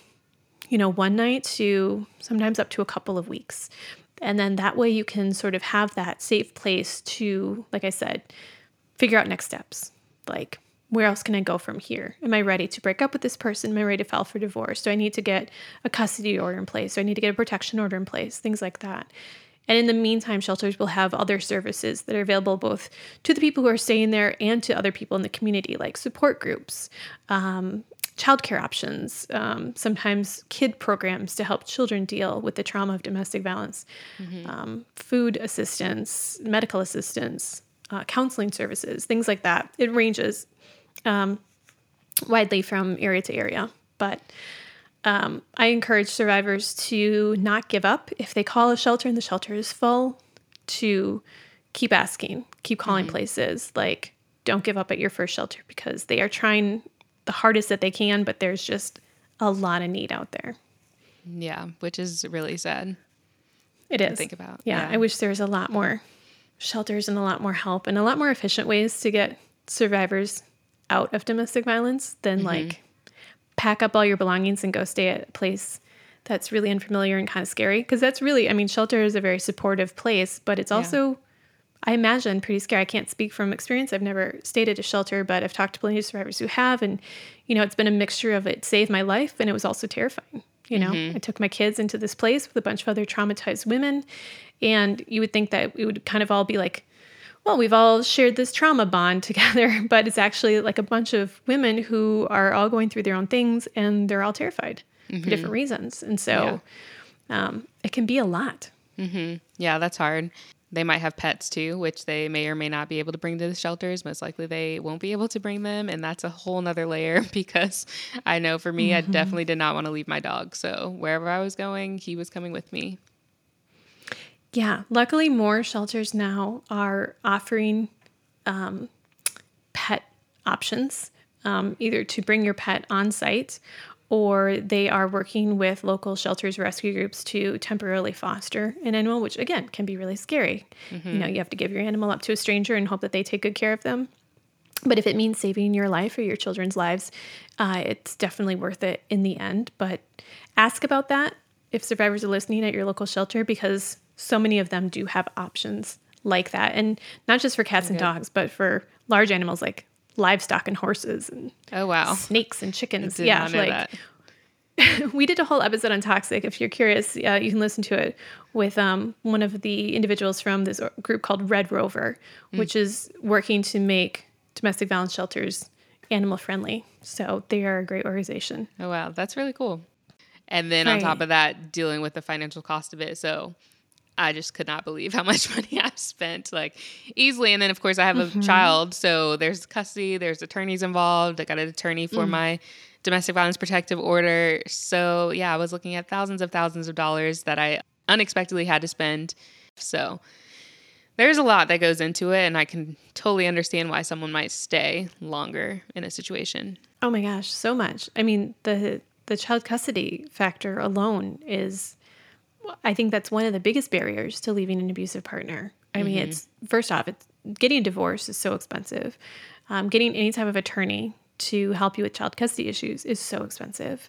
[SPEAKER 1] you know, one night to sometimes up to a couple of weeks. And then that way you can sort of have that safe place to, like I said, figure out next steps. Like, where else can I go from here? Am I ready to break up with this person? Am I ready to file for divorce? Do I need to get a custody order in place? Do I need to get a protection order in place? Things like that. And in the meantime, shelters will have other services that are available both to the people who are staying there and to other people in the community, like support groups, um, childcare options, um, sometimes kid programs to help children deal with the trauma of domestic violence, mm-hmm. um, food assistance, medical assistance, uh, counseling services, things like that. It ranges um, widely from area to area, but um, I encourage survivors to not give up. If they call a shelter and the shelter is full, to keep asking, keep calling mm-hmm. places. Like, don't give up at your first shelter because they are trying the hardest that they can, but there's just a lot of need out there.
[SPEAKER 2] Yeah, which is really sad.
[SPEAKER 1] It is.
[SPEAKER 2] think about.
[SPEAKER 1] Yeah, yeah, I wish there was a lot more shelters and a lot more help and a lot more efficient ways to get survivors out of domestic violence than mm-hmm. like pack up all your belongings and go stay at a place that's really unfamiliar and kind of scary because that's really i mean shelter is a very supportive place but it's also I imagine pretty scary. I can't speak from experience. I've never stayed at a shelter, but I've talked to plenty of survivors who have, and you know, it's been a mixture of it saved my life, and it was also terrifying. You know, mm-hmm. I took my kids into this place with a bunch of other traumatized women, and you would think that we would kind of all be like, well, we've all shared this trauma bond together, but it's actually like a bunch of women who are all going through their own things, and they're all terrified mm-hmm. for different reasons, and so yeah. um, it can be a lot.
[SPEAKER 2] Mm-hmm. Yeah, that's hard. They might have pets too, which they may or may not be able to bring to the shelters. Most likely they won't be able to bring them. And that's a whole nother layer because I know for me, mm-hmm. I definitely did not want to leave my dog. So wherever I was going, he was coming with me.
[SPEAKER 1] Yeah. Luckily, more shelters now are offering um, pet options, um, either to bring your pet on site or they are working with local shelters rescue groups to temporarily foster an animal which again can be really scary mm-hmm. you know you have to give your animal up to a stranger and hope that they take good care of them but if it means saving your life or your children's lives uh, it's definitely worth it in the end but ask about that if survivors are listening at your local shelter because so many of them do have options like that and not just for cats okay. and dogs but for large animals like livestock and horses and
[SPEAKER 2] oh wow.
[SPEAKER 1] snakes and chickens. Yeah like we did a whole episode on toxic. If you're curious uh, you can listen to it with um, one of the individuals from this group called red rover mm. which is working to make domestic violence shelters animal friendly. So they are a great organization.
[SPEAKER 2] Oh wow. That's really cool. And then on top of that, dealing with the financial cost of it. So I just could not believe how much money I've spent, like easily. And then, of course, I have a
[SPEAKER 1] Mm-hmm.
[SPEAKER 2] child. So there's custody, there's attorneys involved. I got an attorney
[SPEAKER 1] Mm.
[SPEAKER 2] for my domestic violence protective order. So, yeah, I was looking at thousands of thousands of dollars that I unexpectedly had to spend. So, there's a lot that goes into it, and I can totally understand why someone might stay longer in a situation.
[SPEAKER 1] Oh my gosh, so much. I mean, the the child custody factor alone is I think that's one of the biggest barriers to leaving an abusive partner. I mean, it's first off, it's getting a divorce is so expensive. Um, getting any type of attorney to help you with child custody issues is so expensive.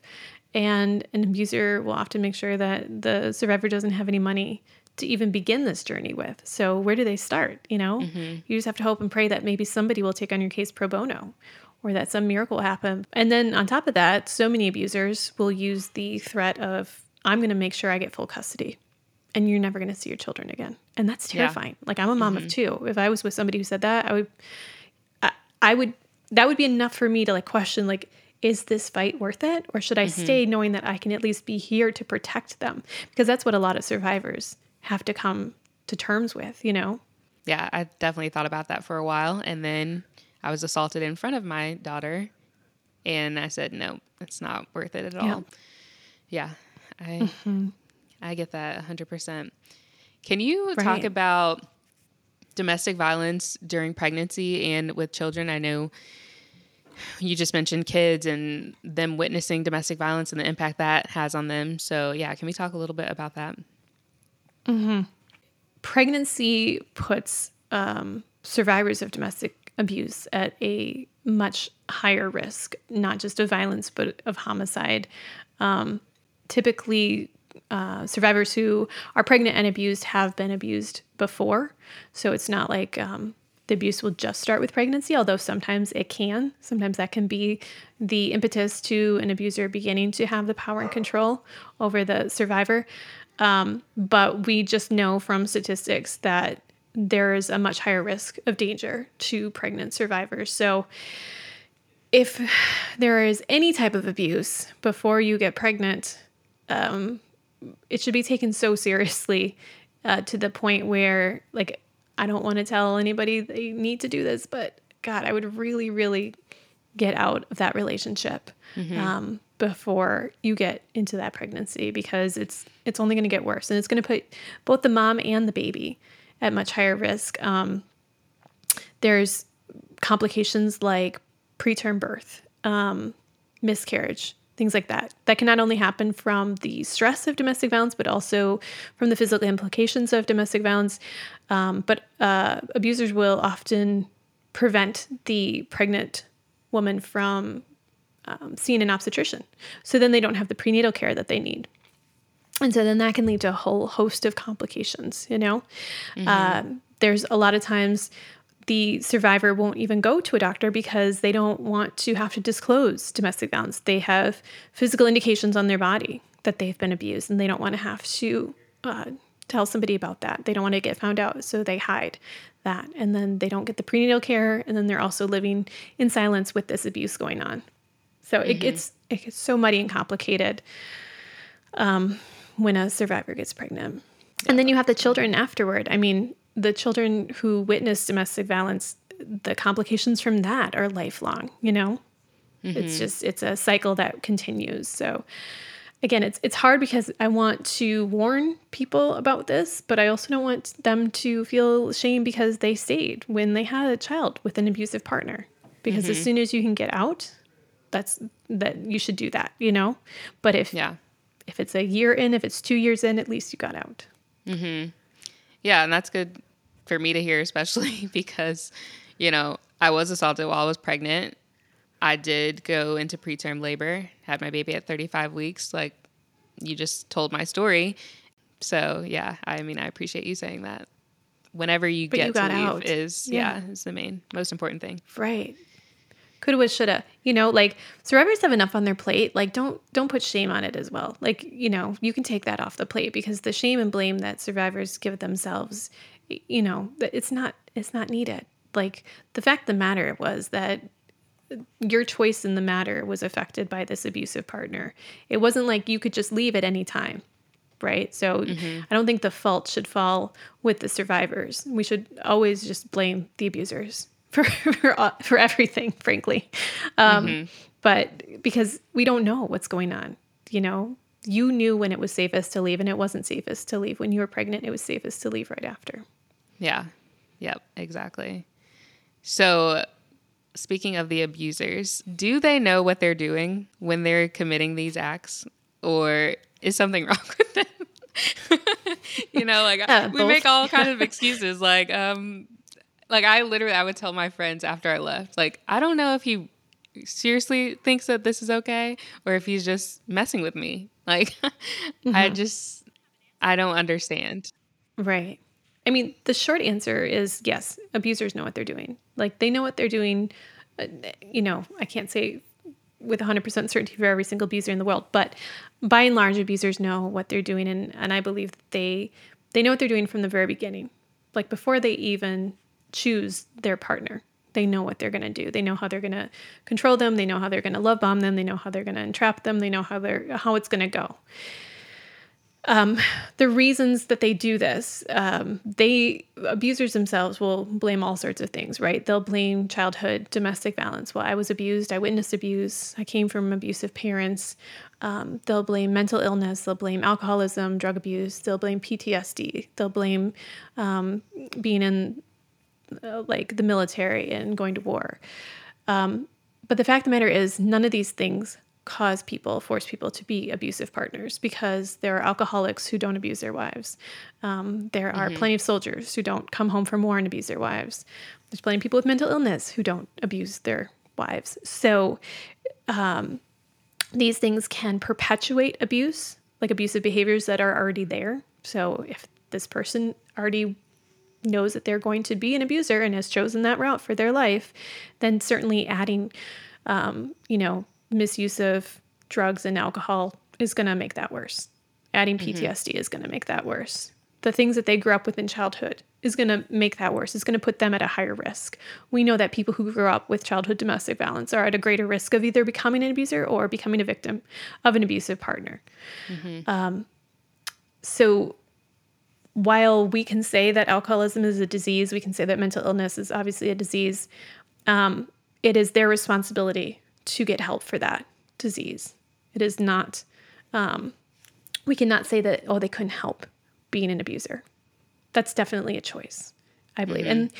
[SPEAKER 1] And an abuser will often make sure that the survivor doesn't have any money to even begin this journey with. So where do they start? You know, you just have to hope and pray that maybe somebody will take on your case pro bono or that some miracle will happen. And then on top of that, so many abusers will use the threat of, I'm going to make sure I get full custody and you're never going to see your children again. And that's
[SPEAKER 2] Yeah.
[SPEAKER 1] terrifying. Like I'm a mom of mm-hmm. two. If I was with somebody who said that, I would, I, I would, that would be enough for me to like question, like, is this fight worth it? Or should I mm-hmm. stay knowing that I can at least be here to protect them? Because that's what a lot of survivors have to come to terms with, you know?
[SPEAKER 2] Yeah, I definitely thought about that for a while. And then I was assaulted in front of my daughter. And I said, no, it's not worth it at all. Yeah, I, I get that 100%. Can you talk about domestic violence during pregnancy and with children? I know you just mentioned kids and them witnessing domestic violence and the impact that has on them. So, yeah, can we talk a little bit about that?
[SPEAKER 1] pregnancy puts um, survivors of domestic abuse at a much higher risk, not just of violence, but of homicide. Um, typically, uh, survivors who are pregnant and abused have been abused before. So it's not like um, the abuse will just start with pregnancy, although sometimes it can. Sometimes that can be the impetus to an abuser beginning to have the power and control over the survivor. Um, but we just know from statistics that there is a much higher risk of danger to pregnant survivors. So if there is any type of abuse before you get pregnant, um, it should be taken so seriously uh, to the point where, like, I don't want to tell anybody they need to do this, but God, I would really, really get out of that relationship um, before you get into that pregnancy because it's it's only going to get worse and it's going to put both the mom and the baby at much higher risk. Um, there's complications like preterm birth, um, miscarriage, things like that. That can not only happen from the stress of domestic violence, but also from the physical implications of domestic violence. Um, but uh, abusers will often prevent the pregnant woman from um, seeing an obstetrician. So then they don't have the prenatal care that they need. And so then that can lead to a whole host of complications, you know? Uh, there's a lot of times the survivor won't even go to a doctor because they don't want to have to disclose domestic violence. They have physical indications on their body that they've been abused and they don't want to have to uh, tell somebody about that. They don't want to get found out, so they hide that. And then they don't get the prenatal care, and then they're also living in silence with this abuse going on. So it gets it gets so muddy and complicated um, when a survivor gets pregnant. And then you have the children afterward. I mean, the children who witness domestic violence, the complications from that are lifelong, you know? It's mm-hmm. just it's a cycle that continues. So again, it's it's hard because I want to warn people about this, but I also don't want them to feel shame because they stayed when they had a child with an abusive partner. Because as mm-hmm. soon as you can get out, that's that you should do that, you know? But if
[SPEAKER 2] Yeah.
[SPEAKER 1] if it's a year in, if it's two years in, at least you got out. Mm-hmm.
[SPEAKER 2] Yeah, and that's good for me to hear, especially because, you know, I was assaulted while I was pregnant. I did go into preterm labor, had my baby at 35 weeks. Like you just told my story. So, yeah, I mean, I appreciate you saying that. Whenever you
[SPEAKER 1] But
[SPEAKER 2] get
[SPEAKER 1] you
[SPEAKER 2] to leave
[SPEAKER 1] out.
[SPEAKER 2] is,
[SPEAKER 1] Yeah.
[SPEAKER 2] yeah, is the main, most important thing.
[SPEAKER 1] Right. Coulda, would, shoulda. You know, like survivors have enough on their plate. Like, don't don't put shame on it as well. Like, you know, you can take that off the plate because the shame and blame that survivors give themselves, you know, that it's not it's not needed. Like the fact of the matter was that your choice in the matter was affected by this abusive partner. It wasn't like you could just leave at any time, right? So mm-hmm. I don't think the fault should fall with the survivors. We should always just blame the abusers for for, uh, for everything, frankly. Um, mm-hmm. But because we don't know what's going on, you know, you knew when it was safest to leave, and it wasn't safest to leave when you were pregnant. It was safest to leave right after.
[SPEAKER 2] Yeah. Yep. Exactly. So speaking of the abusers, do they know what they're doing when they're committing these acts, or is something wrong with them? you know, like uh, we both. make all kind of excuses. Like, um, like I literally, I would tell my friends after I left, like, I don't know if he seriously thinks that this is okay, or if he's just messing with me. Like, mm-hmm. I just, I don't understand.
[SPEAKER 1] Right. I mean, the short answer is yes, abusers know what they're doing. Like they know what they're doing. Uh, you know, I can't say with 100% certainty for every single abuser in the world, but by and large, abusers know what they're doing, and and I believe that they they know what they're doing from the very beginning, like before they even choose their partner. They know what they're going to do. They know how they're going to control them. They know how they're going to love bomb them. They know how they're going to entrap them. They know how they're how it's going to go. Um, the reasons that they do this, um, they abusers themselves will blame all sorts of things, right? They'll blame childhood domestic violence. Well, I was abused. I witnessed abuse. I came from abusive parents. Um, they'll blame mental illness. They'll blame alcoholism, drug abuse. They'll blame PTSD. They'll blame um, being in uh, like the military and going to war. Um, but the fact of the matter is, none of these things cause people, force people to be abusive partners because there are alcoholics who don't abuse their wives. Um, there are mm-hmm. plenty of soldiers who don't come home from war and abuse their wives. There's plenty of people with mental illness who don't abuse their wives. So um, these things can perpetuate abuse, like abusive behaviors that are already there. So if this person already knows that they're going to be an abuser and has chosen that route for their life, then certainly adding, um, you know, misuse of drugs and alcohol is going to make that worse. Adding PTSD mm-hmm. is going to make that worse. The things that they grew up with in childhood is going to make that worse. It's going to put them at a higher risk. We know that people who grew up with childhood domestic violence are at a greater risk of either becoming an abuser or becoming a victim of an abusive partner. Mm-hmm. Um, so, while we can say that alcoholism is a disease, we can say that mental illness is obviously a disease, um, it is their responsibility to get help for that disease. It is not, um, we cannot say that, oh, they couldn't help being an abuser. That's definitely a choice, I believe. Mm-hmm. And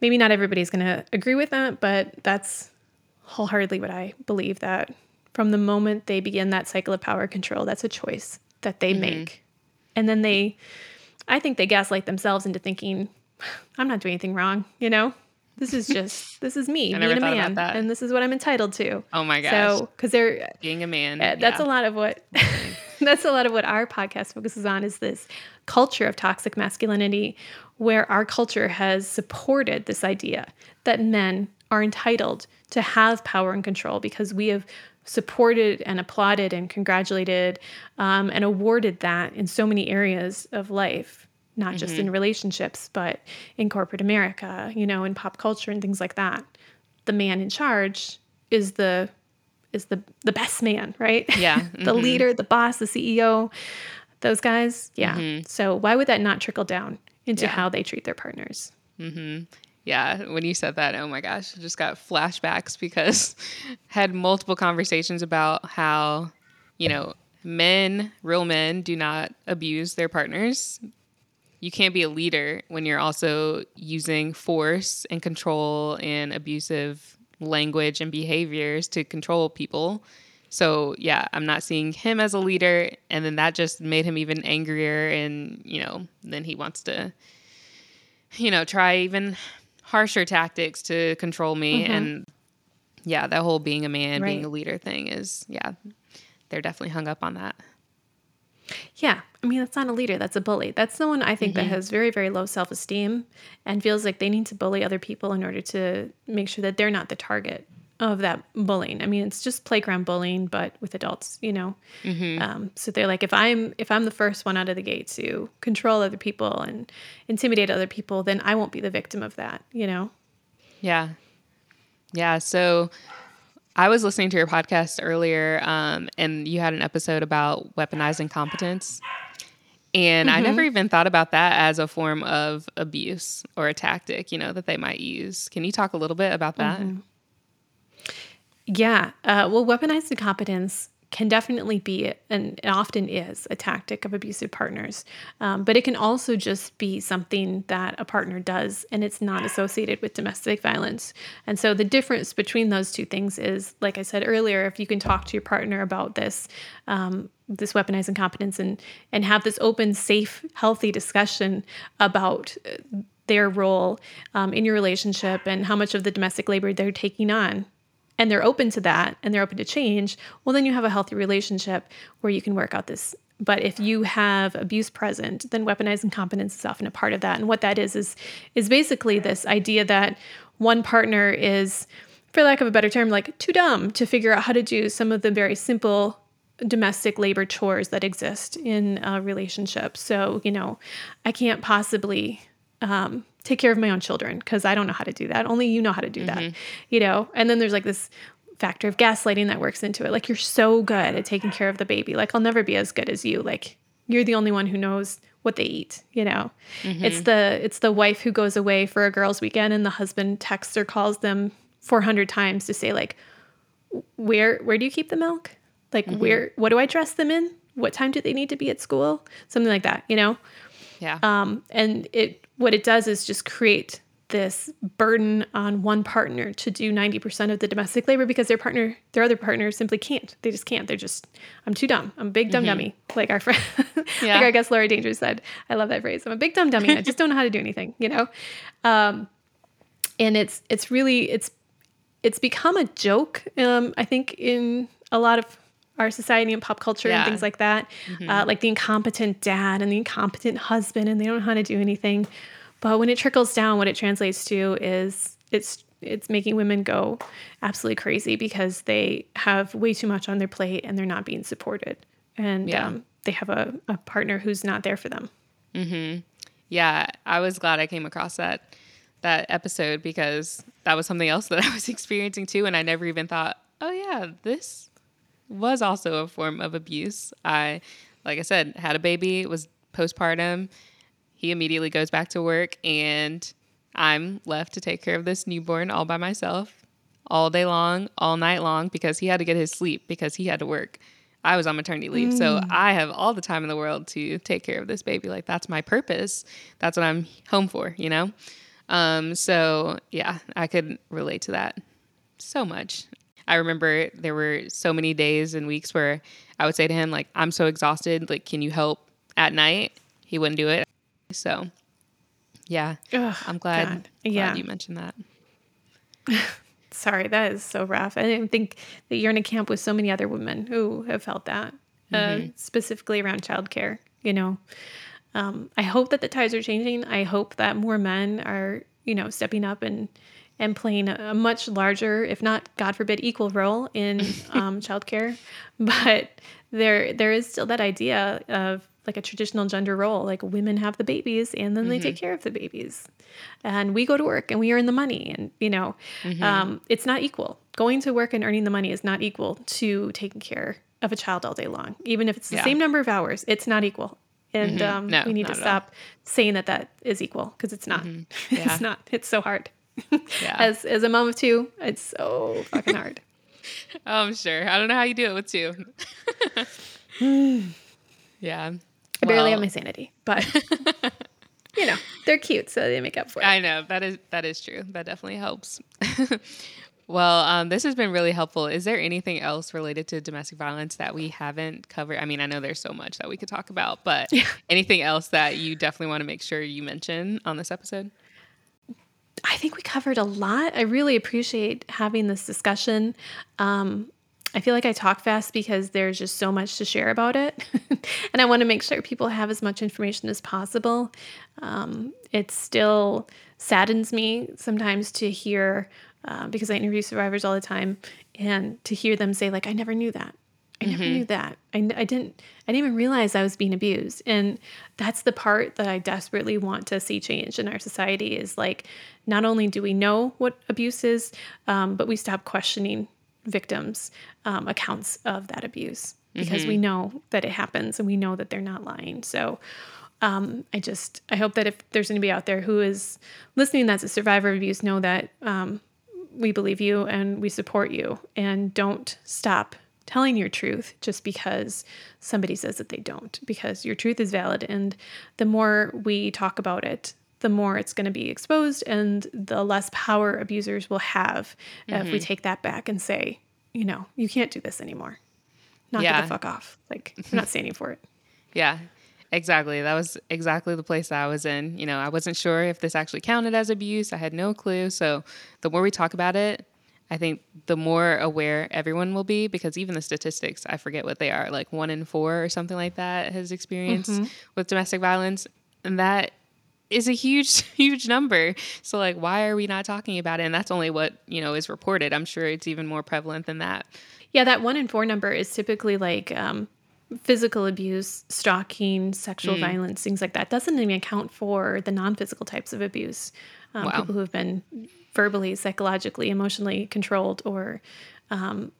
[SPEAKER 1] maybe not everybody's going to agree with that, but that's wholeheartedly what I believe that from the moment they begin that cycle of power control, that's a choice that they mm-hmm. make. And then they, I think they gaslight themselves into thinking, I'm not doing anything wrong, you know? This is just this is me being a man, and this is what I'm entitled to.
[SPEAKER 2] Oh my gosh!
[SPEAKER 1] So because they're
[SPEAKER 2] being a man,
[SPEAKER 1] uh, that's yeah. a lot of what that's a lot of what our podcast focuses on is this culture of toxic masculinity, where our culture has supported this idea that men are entitled to have power and control because we have supported and applauded and congratulated um, and awarded that in so many areas of life not just mm-hmm. in relationships, but in corporate America, you know, in pop culture and things like that. The man in charge is the is the the best man, right?
[SPEAKER 2] Yeah.
[SPEAKER 1] Mm-hmm. the leader, the boss, the CEO, those guys. Yeah. Mm-hmm. So why would that not trickle down into yeah. how they treat their partners?
[SPEAKER 2] Mm-hmm. Yeah, when you said that, oh my gosh, I just got flashbacks because had multiple conversations about how, you know, men, real men, do not abuse their partners you can't be a leader when you're also using force and control and abusive language and behaviors to control people. So, yeah, I'm not seeing him as a leader. And then that just made him even angrier. And, you know, then he wants to, you know, try even harsher tactics to control me. Mm-hmm. And yeah, that whole being a man, right. being a leader thing is, yeah, they're definitely hung up on that.
[SPEAKER 1] Yeah. I mean, that's not a leader. That's a bully. That's someone I think mm-hmm. that has very, very low self esteem and feels like they need to bully other people in order to make sure that they're not the target of that bullying. I mean, it's just playground bullying, but with adults, you know. Mm-hmm. Um, so they're like, if I'm if I'm the first one out of the gate to control other people and intimidate other people, then I won't be the victim of that, you know.
[SPEAKER 2] Yeah, yeah. So I was listening to your podcast earlier, um, and you had an episode about weaponizing competence. And mm-hmm. I never even thought about that as a form of abuse or a tactic, you know, that they might use. Can you talk a little bit about that? Mm-hmm.
[SPEAKER 1] Yeah. Uh, well, weaponized incompetence can definitely be and often is a tactic of abusive partners. Um, but it can also just be something that a partner does and it's not associated with domestic violence. And so the difference between those two things is like i said earlier if you can talk to your partner about this um, this weaponized incompetence and and have this open safe healthy discussion about uh, their role um, in your relationship and how much of the domestic labor they're taking on and they're open to that and they're open to change, well, then you have a healthy relationship where you can work out this. But if you have abuse present, then weaponized incompetence is often a part of that. And what that is is is basically this idea that one partner is, for lack of a better term, like too dumb to figure out how to do some of the very simple domestic labor chores that exist in a relationship. So, you know, I can't possibly um, take care of my own children because I don't know how to do that. Only you know how to do mm-hmm. that, you know? And then there's like this factor of gaslighting that works into it. Like, you're so good at taking care of the baby. Like, I'll never be as good as you. Like, you're the only one who knows what they eat you know mm-hmm. it's the it's the wife who goes away for a girls weekend and the husband texts or calls them 400 times to say like where where do you keep the milk like mm-hmm. where what do i dress them in what time do they need to be at school something like that you know
[SPEAKER 2] yeah.
[SPEAKER 1] Um and it what it does is just create this burden on one partner to do 90% of the domestic labor because their partner their other partner simply can't. They just can't. They're just i'm too dumb. I'm a big dumb mm-hmm. dummy. Like our friend yeah. like i guess laura danger said i love that phrase. I'm a big dumb dummy. I just don't know how to do anything you know? Um, and it's it's really it's it's become a joke um, i think in a lot of our society and pop culture yeah. and things like that mm-hmm. uh, like the incompetent dad and the incompetent husband and they don't know how to do anything but when it trickles down, what it translates to is it's it's making women go absolutely crazy because they have way too much on their plate and they're not being supported, and yeah. um, they have a, a partner who's not there for them.
[SPEAKER 2] Mm-hmm. Yeah, I was glad I came across that that episode because that was something else that I was experiencing too, and I never even thought, oh yeah, this was also a form of abuse. I, like I said, had a baby, was postpartum he immediately goes back to work, and I'm left to take care of this newborn all by myself all day long, all night long, because he had to get his sleep because he had to work. I was on maternity leave. Mm. So I have all the time in the world to take care of this baby. Like, that's my purpose. That's what I'm home for, you know? Um, so, yeah, I could relate to that so much. I remember there were so many days and weeks where I would say to him, like, I'm so exhausted. Like, can you help at night? He wouldn't do it. So, yeah, Ugh, I'm glad, glad yeah. you mentioned that.
[SPEAKER 1] Sorry, that is so rough. I didn't think that you're in a camp with so many other women who have felt that, uh, mm-hmm. uh, specifically around childcare. You know, um, I hope that the tides are changing. I hope that more men are, you know, stepping up and and playing a, much larger, if not, God forbid, equal role in um, childcare. But there there is still that idea of like a traditional gender role like women have the babies and then mm-hmm. they take mm-hmm. care of the babies and we go to work and we earn the money and you know mm-hmm. um, it's not equal going to work and earning the money is not equal to taking care of a child all day long even if it's the yeah. same number of hours it's not equal and mm-hmm. um, no, we need to stop saying that that is equal because it's not mm-hmm. yeah. it's not it's so hard yeah. as as a mom of two it's so fucking hard
[SPEAKER 2] oh, i'm sure i don't know how you do it with two yeah
[SPEAKER 1] I barely well, have my sanity, but you know, they're cute, so they make up for it.
[SPEAKER 2] I know that is that is true. That definitely helps. well, um, this has been really helpful. Is there anything else related to domestic violence that we haven't covered? I mean, I know there's so much that we could talk about, but yeah. anything else that you definitely want to make sure you mention on this episode?
[SPEAKER 1] I think we covered a lot. I really appreciate having this discussion. Um, I feel like I talk fast because there's just so much to share about it. and I want to make sure people have as much information as possible. Um, it still saddens me sometimes to hear, uh, because I interview survivors all the time, and to hear them say, like, I never knew that. I never mm-hmm. knew that. I, I didn't I didn't even realize I was being abused. And that's the part that I desperately want to see change in our society is like not only do we know what abuse is, um, but we stop questioning victims um, accounts of that abuse because mm-hmm. we know that it happens and we know that they're not lying. So um, I just I hope that if there's anybody out there who is listening that's a survivor of abuse, know that um, we believe you and we support you, and don't stop telling your truth just because somebody says that they don't, because your truth is valid, and the more we talk about it, the more it's going to be exposed, and the less power abusers will have mm-hmm. if we mm-hmm. take that back and say, you know, you can't do this anymore. Knock yeah. it the fuck off. Like, I'm not standing for it.
[SPEAKER 2] Yeah. Exactly. That was exactly the place I was in. You know, I wasn't sure if this actually counted as abuse. I had no clue. So the more we talk about it, I think the more aware everyone will be because even the statistics, I forget what they are, like one in four or something like that has experienced mm-hmm. with domestic violence. And that is a huge, huge number. So, like, why are we not talking about it? And that's only what, you know, is reported. I'm sure it's even more prevalent than that.
[SPEAKER 1] Yeah, that one in four number is typically like um, physical abuse, stalking, sexual mm. violence, things like that. Doesn't even account for the non physical types of abuse. Um, wow. People who have been verbally, psychologically, emotionally controlled, or um,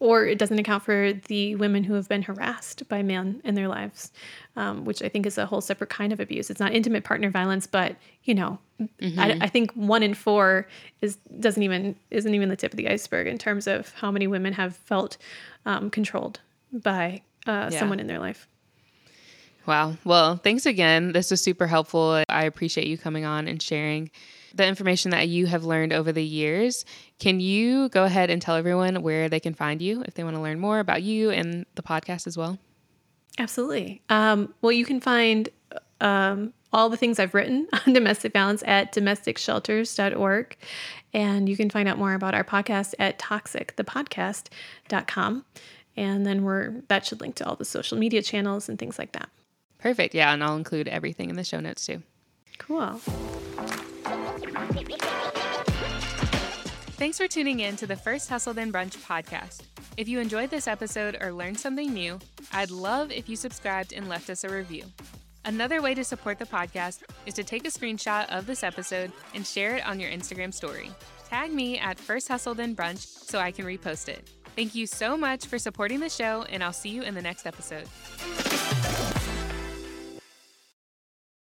[SPEAKER 1] or it doesn't account for the women who have been harassed by men in their lives, um, which I think is a whole separate kind of abuse. It's not intimate partner violence, but you know, mm-hmm. I, I, think one in four is doesn't even isn't even the tip of the iceberg in terms of how many women have felt um, controlled by uh, yeah. someone in their life.
[SPEAKER 2] Wow. Well, thanks again. This was super helpful. I appreciate you coming on and sharing the information that you have learned over the years. Can you go ahead and tell everyone where they can find you if they want to learn more about you and the podcast as well?
[SPEAKER 1] Absolutely. Um, well, you can find um, all the things I've written on domestic violence at domesticshelters.org. And you can find out more about our podcast at toxicthepodcast.com. And then we're that should link to all the social media channels and things like that.
[SPEAKER 2] Perfect. Yeah, and I'll include everything in the show notes too.
[SPEAKER 1] Cool.
[SPEAKER 2] Thanks for tuning in to the First Hustle Then Brunch podcast. If you enjoyed this episode or learned something new, I'd love if you subscribed and left us a review. Another way to support the podcast is to take a screenshot of this episode and share it on your Instagram story. Tag me at First Hustle Then Brunch so I can repost it. Thank you so much for supporting the show, and I'll see you in the next episode.